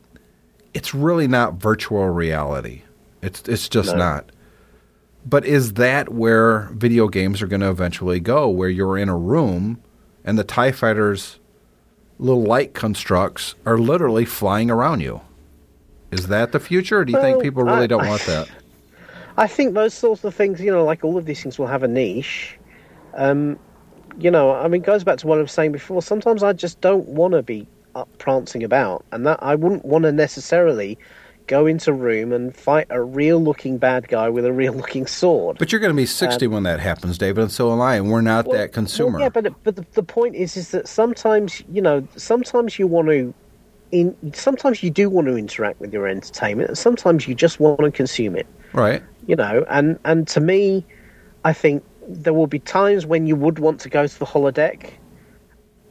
it's really not virtual reality. It's it's just No. not. But is that where video games are going to eventually go? Where you're in a room and the Tie Fighters little light constructs are literally flying around you? Is that the future, or do you think people really I- don't want that? I think those sorts of things, you know, like all of these things will have a niche. Um, you know, I mean, it goes back to what I was saying before. Sometimes I just don't want to be Uh, prancing about, and that I wouldn't want to necessarily go into a room and fight a real-looking bad guy with a real-looking sword. But you're going to be um, 60 when that happens, David, and so am I, and we're not Well- that consumer. Well, yeah, but but the, the point is, is that sometimes you know, sometimes you want to. In, sometimes you do want to interact with your entertainment, and sometimes you just want to consume it. right. you know and and to me i think there will be times when you would want to go to the holodeck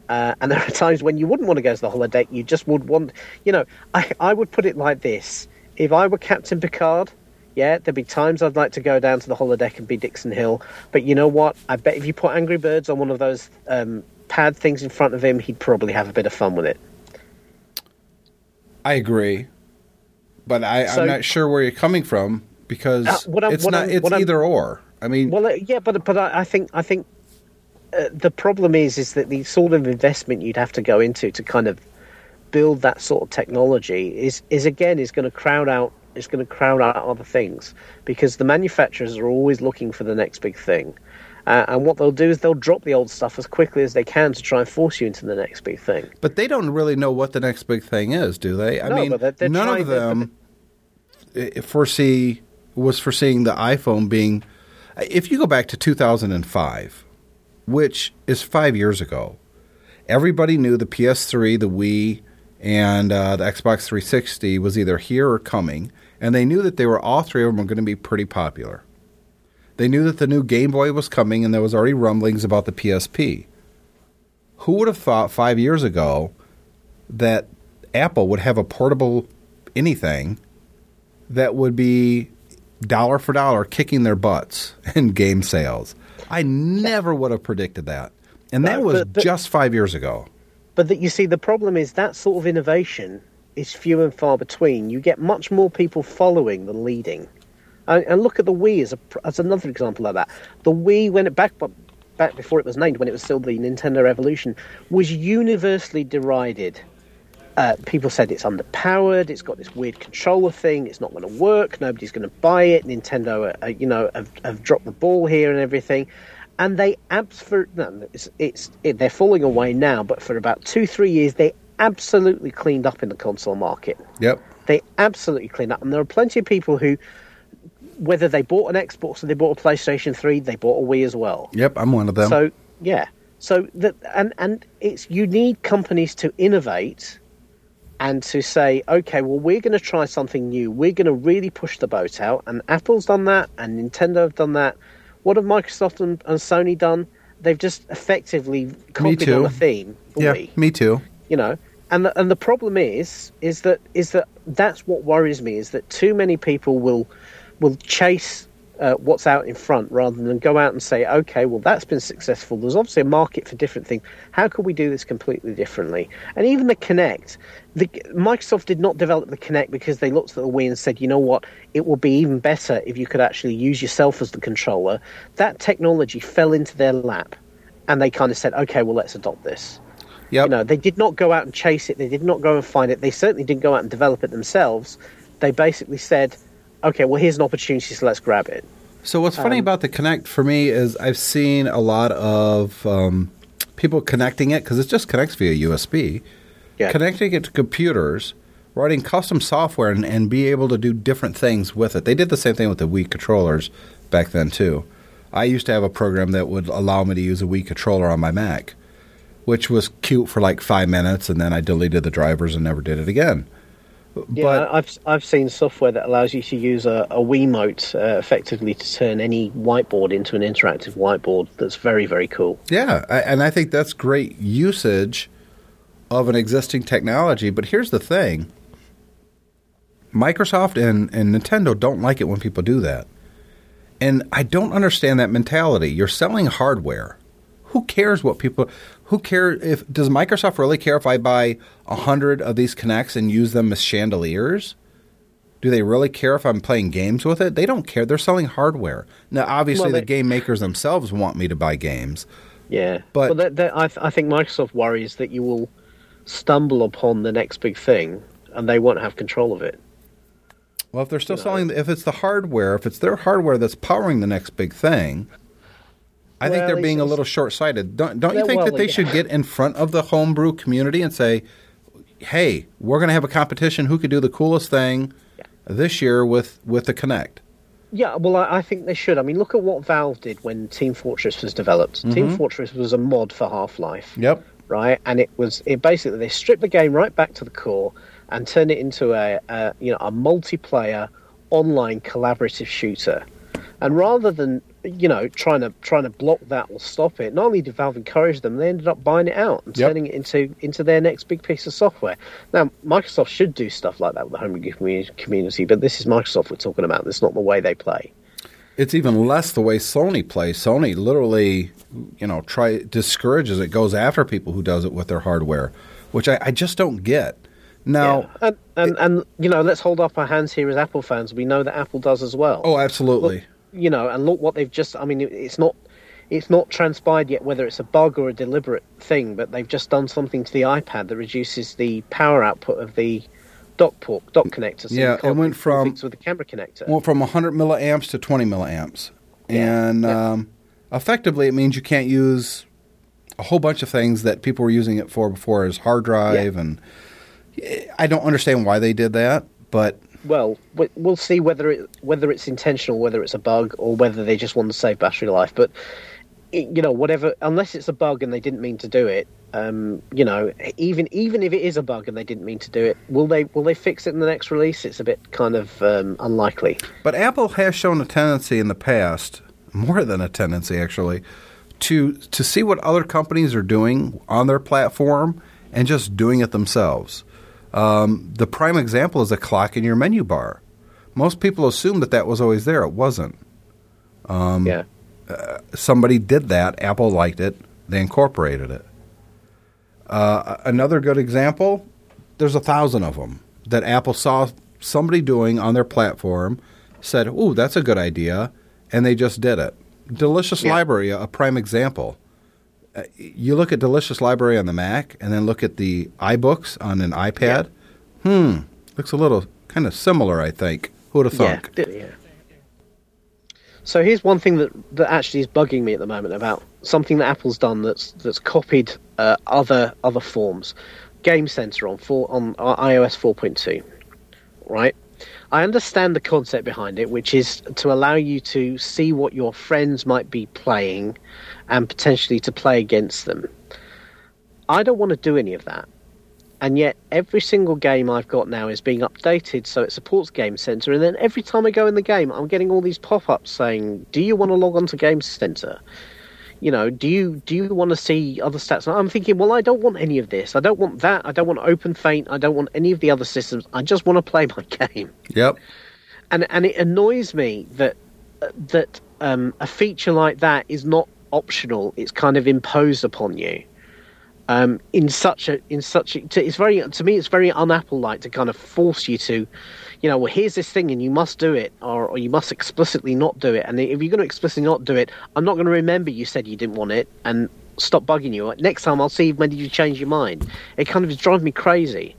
uh, and there are times when you wouldn't want to go to the holodeck you just would want you know i i would put it like this if i were captain picard yeah there'd be times i'd like to go down to the holodeck and be dixon hill but you know what i bet if you put angry birds on one of those um, pad things in front of him he'd probably have a bit of fun with it I agree. But I, So- I'm not sure where you're coming from because Uh, I'm- it's not. It's either or. I mean, Well, uh, yeah, but but I, I think I think uh, the problem is is that the sort of investment you'd have to go into to kind of build that sort of technology is is again is going to crowd out is going to crowd out other things because the manufacturers are always looking for the next big thing. Uh, and what they'll do is they'll drop the old stuff as quickly as they can to try and force you into the next big thing. but they don't really know what the next big thing is, do they? I No, mean, they're- they're none of them i- foresee was foreseeing the iPhone being. If you go back to 2005, which is five years ago, everybody knew the PS3, the Wii, and uh, the Xbox 360 was either here or coming, and they knew that they were all three of them were going to be pretty popular. They knew that the new Game Boy was coming, and there was already rumblings about the PSP. Who would have thought five years ago that Apple would have a portable anything that would be dollar for dollar kicking their butts in game sales? I never would have predicted that. And that was but- but- just five years ago. But that you see, the problem is that sort of innovation is few and far between. You get much more people following than leading. And, and look at the Wii as a as another example of that. The Wii, when it back back before it was named, when it was still the Nintendo Revolution, was universally derided. Uh, people said it's underpowered. It's got this weird controller thing. It's not going to work. Nobody's going to buy it. Nintendo, uh, uh, you know, have, have dropped the ball here and everything. And they abs for no, it's, it's it, they're falling away now. But for about two three years, they absolutely cleaned up in the console market. Yep. They absolutely cleaned up, and there are plenty of people who, whether they bought an Xbox or they bought a PlayStation Three, they bought a Wii as well. Yep, I'm one of them. So yeah, so that and and it's you need companies to innovate and to say, okay, well we're going to try something new. We're going to really push the boat out, and Apple's done that, and Nintendo have done that. What have Microsoft and, and Sony done? They've just effectively copied on a theme. yeah, Wii me too. you know and the, and the problem is is that is that that's what worries me is that too many people will will chase uh, what's out in front rather than go out and say okay well that's been successful there's obviously a market for different things how can we do this completely differently and even the kinect the microsoft did not develop the kinect because they looked at the wii and said you know what it will be even better if you could actually use yourself as the controller that technology fell into their lap and they kind of said okay well let's adopt this Yep. you know, they did not go out and chase it. They did not go and find it. They certainly didn't go out and develop it themselves. They basically said, "Okay, well, here's an opportunity, so let's grab it." So what's Um, funny about the Kinect for me is I've seen a lot of um, people connecting it because it just connects via USB, Yeah. connecting it to computers, writing custom software, and, and be able to do different things with it. They did the same thing with the Wii controllers back then too. I used to have a program that would allow me to use a Wii controller on my Mac, which was cute for like five minutes, and then I deleted the drivers and never did it again. Yeah, but I've I've seen software that allows you to use a, a Wiimote uh, effectively to turn any whiteboard into an interactive whiteboard. That's very very cool. Yeah, I, and I think that's great usage of an existing technology. But here's the thing Microsoft and, and Nintendo don't like it when people do that. And I don't understand that mentality. You're selling hardware. Who cares what people who care if does Microsoft really care if I buy a hundred of these Kinects and use them as chandeliers? Do they really care if I'm playing games with it? They don't care. They're selling hardware. Now obviously Well, the game makers themselves want me to buy games. Yeah, But- that, that, I, th- I think Microsoft worries that you will stumble upon the next big thing and they won't have control of it. Well, if they're still You know, selling, if it's the hardware, if it's their hardware that's powering the next big thing, I think Well, they're being a little short-sighted. Don't don't you think well, that they yeah. should get in front of the homebrew community and say, "Hey, we're going to have a competition. Who could do the coolest thing this year with with the Kinect?" Yeah, well, I, I think they should. I mean, look at what Valve did when Team Fortress was developed. Mm-hmm. Team Fortress was a mod for Half Life. Yep. right? And it was it basically they stripped the game right back to the core and turned it into a, a you know a multiplayer online collaborative shooter. And rather than you know trying to trying to block that or stop it, not only did Valve encourage them, they ended up buying it out and Yep. turning it into into their next big piece of software. Now Microsoft should do stuff like that with the homebrew commu- community, but this is Microsoft we're talking about. This is not the way they play. It's even less the way Sony plays. Sony literally, you know, try discourages it, goes after people who does it with their hardware, which I, I just don't get. Now, Yeah. And, and and you know, let's hold up our hands here as Apple fans. We know that Apple does as well. oh, absolutely. Look, you know, and look what they've just. I mean, it's not. It's not transpired yet whether it's a bug or a deliberate thing, but they've just done something to the iPad that reduces the power output of the dock port, dock connector. So Yeah, it went from- with the camera connector. went from 100 milliamps to 20 milliamps. Yeah, And yeah. Um, effectively, it means you can't use a whole bunch of things that people were using it for before as hard drive. And eh, I don't understand why they did that, but well, we- we'll see whether it whether it's intentional, whether it's a bug, or whether they just want to save battery life. But you know, whatever, unless it's a bug and they didn't mean to do it, um, you know, even even if it is a bug and they didn't mean to do it, will they will they fix it in the next release? It's a bit kind of um, unlikely. but Apple has shown a tendency in the past, more than a tendency actually, to to see what other companies are doing on their platform and just doing it themselves. Um, the prime example is a clock in your menu bar. Most people assume that that was always there. It wasn't. Um, yeah, somebody did that. Apple liked it. They incorporated it. Uh, another good example. There's a thousand of them that Apple saw somebody doing on their platform, said, "Ooh, that's a good idea," and they just did it. Delicious Yeah. Library, a prime example. Uh, you look at Delicious Library on the Mac, and then look at the iBooks on an iPad. Hmm, looks a little kind of similar. I think. Who would have yeah, thunk? d- yeah. So here's one thing that, that actually is bugging me at the moment about something that Apple's done that's that's copied uh, other other forms. Game Center on four on iOS 4.2, right? I understand the concept behind it, which is to allow you to see what your friends might be playing, and potentially to play against them. I don't want to do any of that and yet every single game I've got now is being updated so it supports Game Center. And then every time I go in the game, I'm getting all these pop-ups saying, "Do you want to log on to Game Center?" You know, do you do you want to see other stats? And I'm thinking, well, I don't want any of this. I don't want that. I don't want OpenFeint. I don't want any of the other systems. I just want to play my game Yep. and and it annoys me that that um, a feature like that is not optional. It's kind of imposed upon you. Um, in such a in such a, to, it's very to me it's very un-Apple like to kind of force you to, you know, well here's this thing and you must do it or, or you must explicitly not do it. And if you're going to explicitly not do it, I'm not going to remember you said you didn't want it and stop bugging you. Next time I'll see when did you change your mind. It kind of is driving me crazy.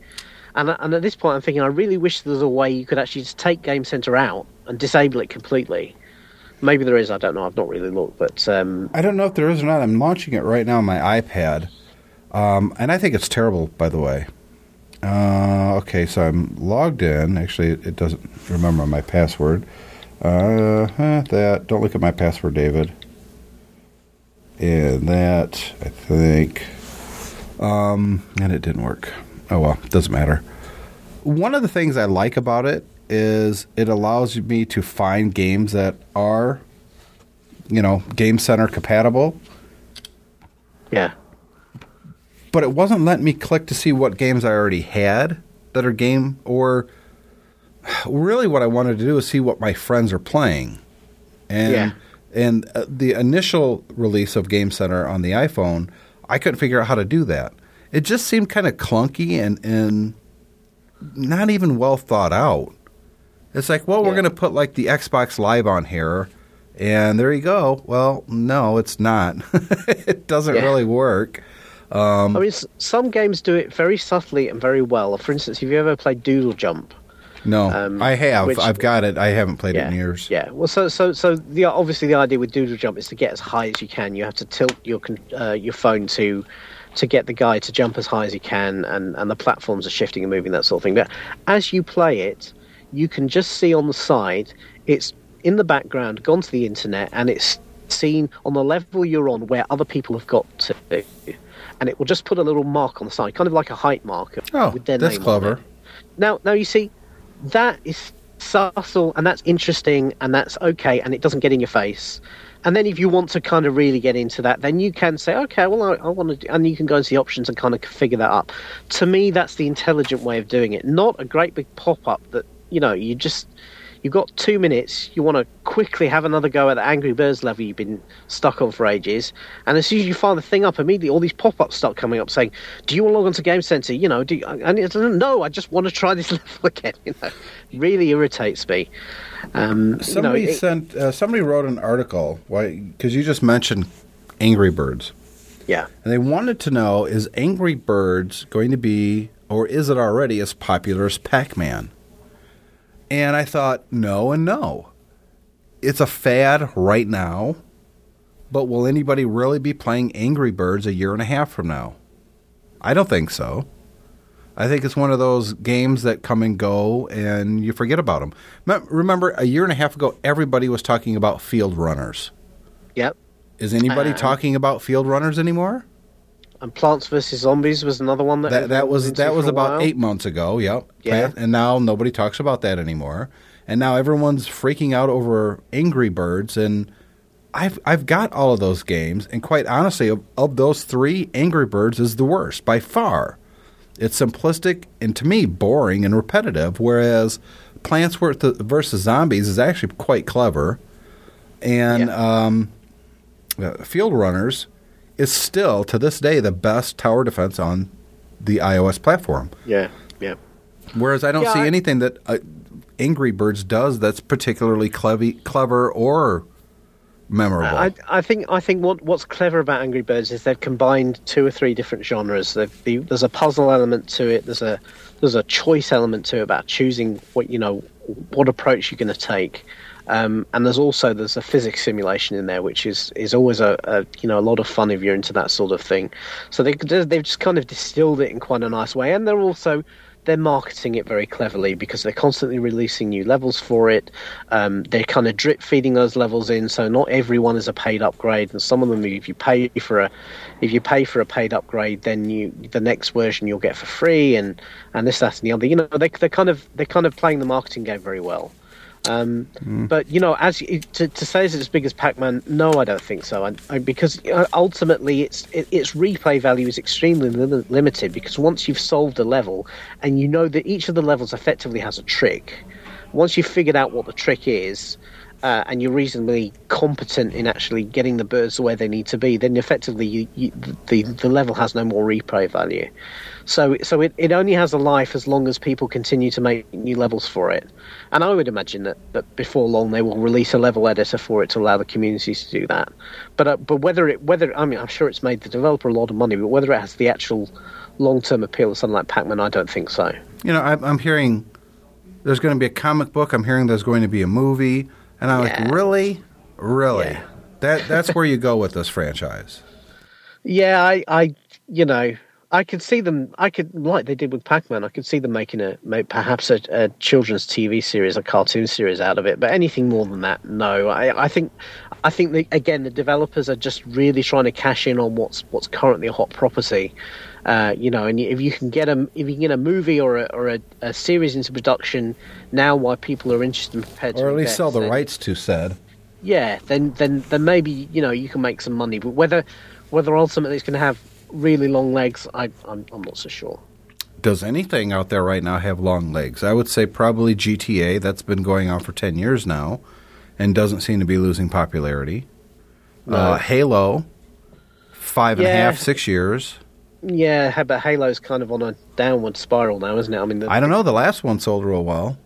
And, and at this point, I'm thinking, I really wish there was a way you could actually just take Game Center out and disable it completely. Maybe there is, I don't know. I've not really looked, but um, I don't know if there is or not. I'm launching it right now on my iPad, um, and I think it's terrible. By the way, uh, okay, so I'm logged in. Actually, it, it doesn't remember my password. Uh, that don't look at my password, David. And that I think, um, and it didn't work. Oh well, it doesn't matter. One of the things I like about it is it allows me to find games that are you know, Game Center compatible, yeah, but it wasn't letting me click to see what games I already had that are game or really what I wanted to do is see what my friends are playing. And Yeah. and uh, the initial release of Game Center on the iPhone, I couldn't figure out how to do that. It just seemed kind of clunky and and not even well thought out. It's like, well, we're going to put like the Xbox Live on here, and there you go. Well, no, it's not. it doesn't Yeah. really work. Um, I mean, s- some games do it very subtly and very well. For instance, have you ever played Doodle Jump? No, Um, I have. which- I've got it. I haven't played yeah, it in years. Yeah. Well, so so so the obviously the idea with Doodle Jump is to get as high as you can. You have to tilt your uh, your phone to to get the guy to jump as high as he can, and and the platforms are shifting and moving that sort of thing. But as you play it, you can just see on the side it's in the background, gone to the internet, and it's seen on the level you're on where other people have got to. And it will just put a little mark on the side, kind of like a height marker Oh, with their that's name clever. on it. Now, now you see, that is subtle and that's interesting and that's okay and it doesn't get in your face. And then if you want to kind of really get into that, then you can say, okay, well, I, I want to, do, and you can go into the options and kind of figure that up. To me, that's the intelligent way of doing it, not a great big pop up that you know you just you've got two minutes. You want to quickly have another go at the Angry Birds level you've been stuck on for ages, and as soon as you fire the thing up, immediately all these pop-ups start coming up saying, "Do you want to log on to Game Center? You know, do you, and it's no, I just want to try this level again." You know, really irritates me. Um, Somebody you know, it- sent. Uh, somebody wrote an article. Why? Because you just mentioned Angry Birds, yeah, and they wanted to know: Is Angry Birds going to be, or is it already as popular as Pac-Man? And I thought, no and no. It's a fad right now, but will anybody really be playing Angry Birds a year and a half from now? I don't think so. I think it's one of those games that come and go and you forget about them. Remember, a year and a half ago, everybody was talking about Fieldrunners. yep. Is anybody Uh, talking about Fieldrunners anymore? And Plants vs Zombies was another one that That that was that was about eight months ago. Yep. Yeah. And now nobody talks about that anymore. And now everyone's freaking out over Angry Birds. And I've I've got all of those games. And quite honestly, of, of those three, Angry Birds is the worst by far. It's simplistic and to me boring and repetitive. Whereas Plants vs- versus Zombies is actually quite clever. And Yeah. um, uh, Fieldrunners is still to this day the best tower defense on the iOS platform. Yeah, yeah. Whereas I don't Yeah, see I- anything that uh, Angry Birds does that's particularly clever, clever or memorable. I, I think I think what what's clever about Angry Birds is they've combined two or three different genres. They've, the, there's a puzzle element to it. There's a there's a choice element to it about choosing what you know what approach you're going to take. Um, and there's also there's a physics simulation in there, which is is always a, a you know a lot of fun if you're into that sort of thing. So they they've just kind of distilled it in quite a nice way, and they're also they're marketing it very cleverly because they're constantly releasing new levels for it. Um, they're kind of drip feeding those levels in, so not everyone is a paid upgrade, and some of them, if you pay for a, if you pay for a paid upgrade, then you the next version you'll get for free, and and this that and the other. You know, they they're kind of they're kind of playing the marketing game very well. Um, But you know, as to, to say is it as big as Pac-Man? No, I don't think so. I, I, because uh, ultimately, its it, its replay value is extremely lim- limited. Because once you've solved a level, and you know that each of the levels effectively has a trick, once you've figured out what the trick is, uh, and you're reasonably competent in actually getting the birds where they need to be, then effectively you, you, the the level has no more replay value. So so it, it only has a life as long as people continue to make new levels for it. And I would imagine that, that before long they will release a level editor for it to allow the communities to do that. But uh, but whether it whether I mean I'm sure it's made the developer a lot of money, but whether it has the actual long term appeal of something like Pac-Man, I don't think so. you know, I'm, I'm hearing there's going to be a comic book. I'm hearing there's going to be a movie, and I'm Yeah. like, really, really. Yeah. That that's where you go with this franchise. Yeah, I, I, you know, I could see them. I could like they did with Pac-Man. I could see them making a may- perhaps a, a children's TV series, a cartoon series out of it. But anything more than that, no. I, I think, I think the, again the developers are just really trying to cash in on what's what's currently a hot property. Uh, you know, and if you can get a if you can get a movie or a, or a, a series into production now, why people are interested and prepared to or at least sell the then- rights to said. yeah, then then then maybe you know you can make some money. But whether whether ultimately it's going to have really long legs, I, I'm I'm not so sure. Does anything out there right now have long legs? I would say probably GTA. That's been going on for ten years now, and doesn't seem to be losing popularity. Uh, Halo, five and a half, Yeah. six years. Yeah, but Halo's kind of on a downward spiral now, isn't it? I mean, the, I don't know. The last one sold real well.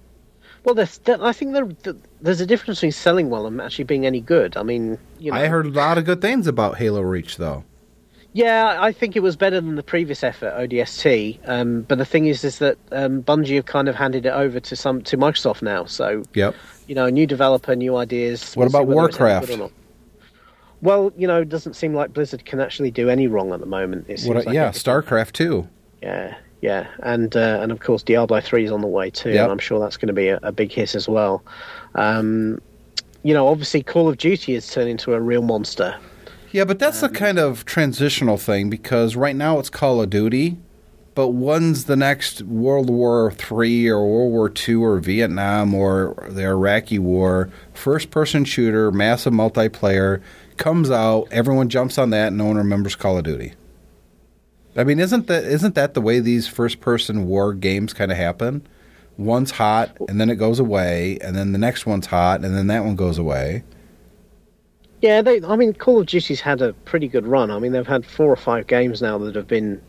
well, there's, I think there, there- there's a difference between selling well and actually being any good. I mean, you know, I heard a lot of good things about Halo Reach, though. Yeah, I think it was better than the previous effort, ODST. Um, but the thing is, is that um, Bungie have kind of handed it over to some to Microsoft now. So Yep. you know, new developer, new ideas. What We'll about whether it's any Warcraft? Good or not. Well, you know, it doesn't seem like Blizzard can actually do any wrong at the moment. It What? like yeah, StarCraft too. Yeah, yeah, and uh, and of course Diablo three is on the way too, Yep. and I'm sure that's going to be a, a big hit as well. Um, you know, obviously Call of Duty has turned into a real monster. Yeah, but that's a kind of transitional thing because right now it's Call of Duty, but when's the next World War Three or World War Two or Vietnam or the Iraqi War first person shooter, massive multiplayer comes out, everyone jumps on that, and no one remembers Call of Duty. I mean, isn't that isn't that the way these first person war games kind of happen? one's hot and then it goes away, and then the next one's hot and then that one goes away. Yeah, they. I mean, Call of Duty's had a pretty good run. I mean, they've had four or five games now that have been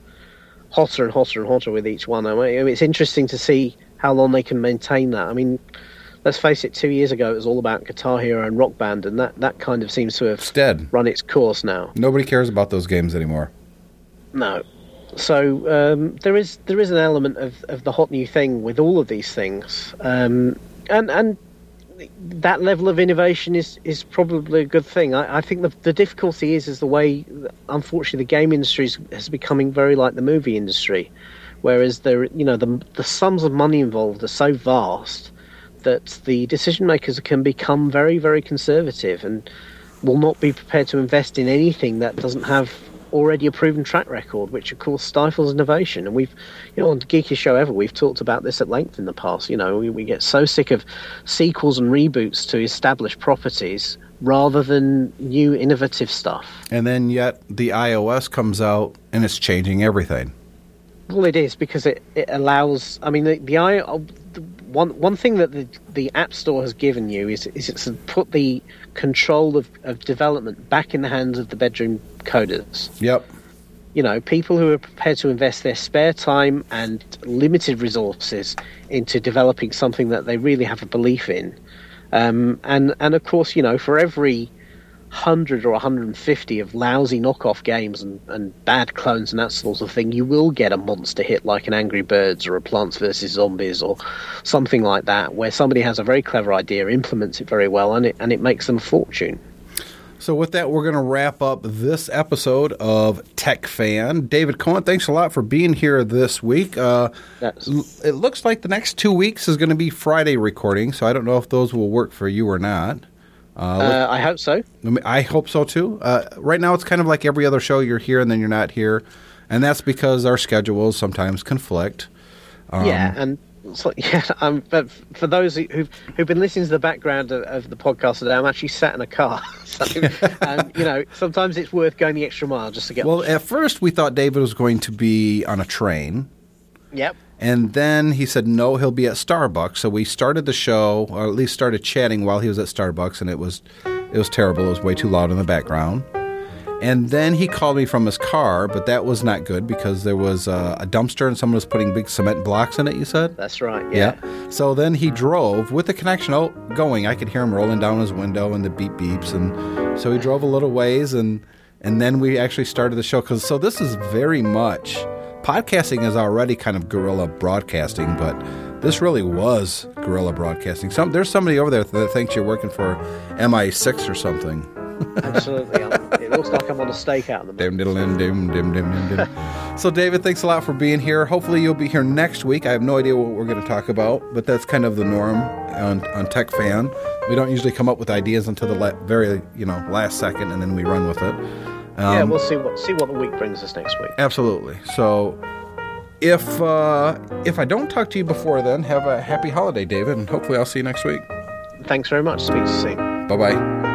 hotter and hotter and hotter with each one. I mean, it's interesting to see how long they can maintain that. I mean, let's face it, two years ago it was all about Guitar Hero and Rock Band, and that, that kind of seems to have It's dead. run its course now. Nobody cares about those games anymore. No. So um, there is there is an element of, of the hot new thing with all of these things, um, and and that level of innovation is, is probably a good thing. I, I think the the difficulty is is the way, unfortunately, the game industry is, is becoming very like the movie industry, whereas there you know the the sums of money involved are so vast that the decision makers can become very very conservative and will not be prepared to invest in anything that doesn't have already a proven track record, which of course stifles innovation. And we've, you know, on the geekiest show ever, we've talked about this at length in the past. You know, we, we get so sick of sequels and reboots to established properties rather than new innovative stuff. And then yet the iOS comes out and it's changing everything. Well, it is because it, it allows. I mean, the, the one one thing that the the App Store has given you is is it's put the control of, of development back in the hands of the bedroom coders. Yep. You know, people who are prepared to invest their spare time and limited resources into developing something that they really have a belief in. Um, and and of course, you know, for every 100 or 150 of lousy knockoff games and, and bad clones and that sort of thing, you will get a monster hit like an Angry Birds or a Plants vs. Zombies or something like that, where somebody has a very clever idea, implements it very well, and it, and it makes them a fortune. So with that, we're going to wrap up this episode of Tech Fan. David Cohen, thanks a lot for being here this week. Uh, it looks like the next two weeks is going to be Friday recording, so I don't know if those will work for you or not. Uh, I hope so. I, hope so too. Uh, right now, it's kind of like every other show. You're here and then you're not here, and that's because our schedules sometimes conflict. Um, yeah, and so, yeah, um, but for those who- who've who've been listening to the background of, of the podcast today, I'm actually sat in a car. So, um, you know, sometimes it's worth going the extra mile just to get. Well, at first we thought David was going to be on a train. yep. And then he said, no, he'll be at Starbucks. So we started the show, or at least started chatting while he was at Starbucks, and it was it was terrible. It was way too loud in the background. And then he called me from his car, but that was not good because there was uh, a dumpster and someone was putting big cement blocks in it, you said? That's right. Yeah. So then he drove with the connection out going. I could hear him rolling down his window and the beep beeps, and so he drove a little ways, and and then we actually started the show. Because so this is very much podcasting is already kind of guerrilla broadcasting, but this really was guerrilla broadcasting. Some there's somebody over there that thinks you're working for MI6 or something. Absolutely. It looks like I'm on a stakeout at the. Dim diddle dim dim dim dim dim. So David, thanks a lot for being here. Hopefully you'll be here next week. I have no idea what we're going to talk about, but that's kind of the norm on, on Tech Fan. We don't usually come up with ideas until the la- very you know last second, and then we run with it. Yeah, Um, we'll see what see what the week brings us next week. Absolutely. So if uh, if I don't talk to you before then, have a happy holiday, David, and hopefully I'll see you next week. Thanks very much. Speak to you soon. Bye bye.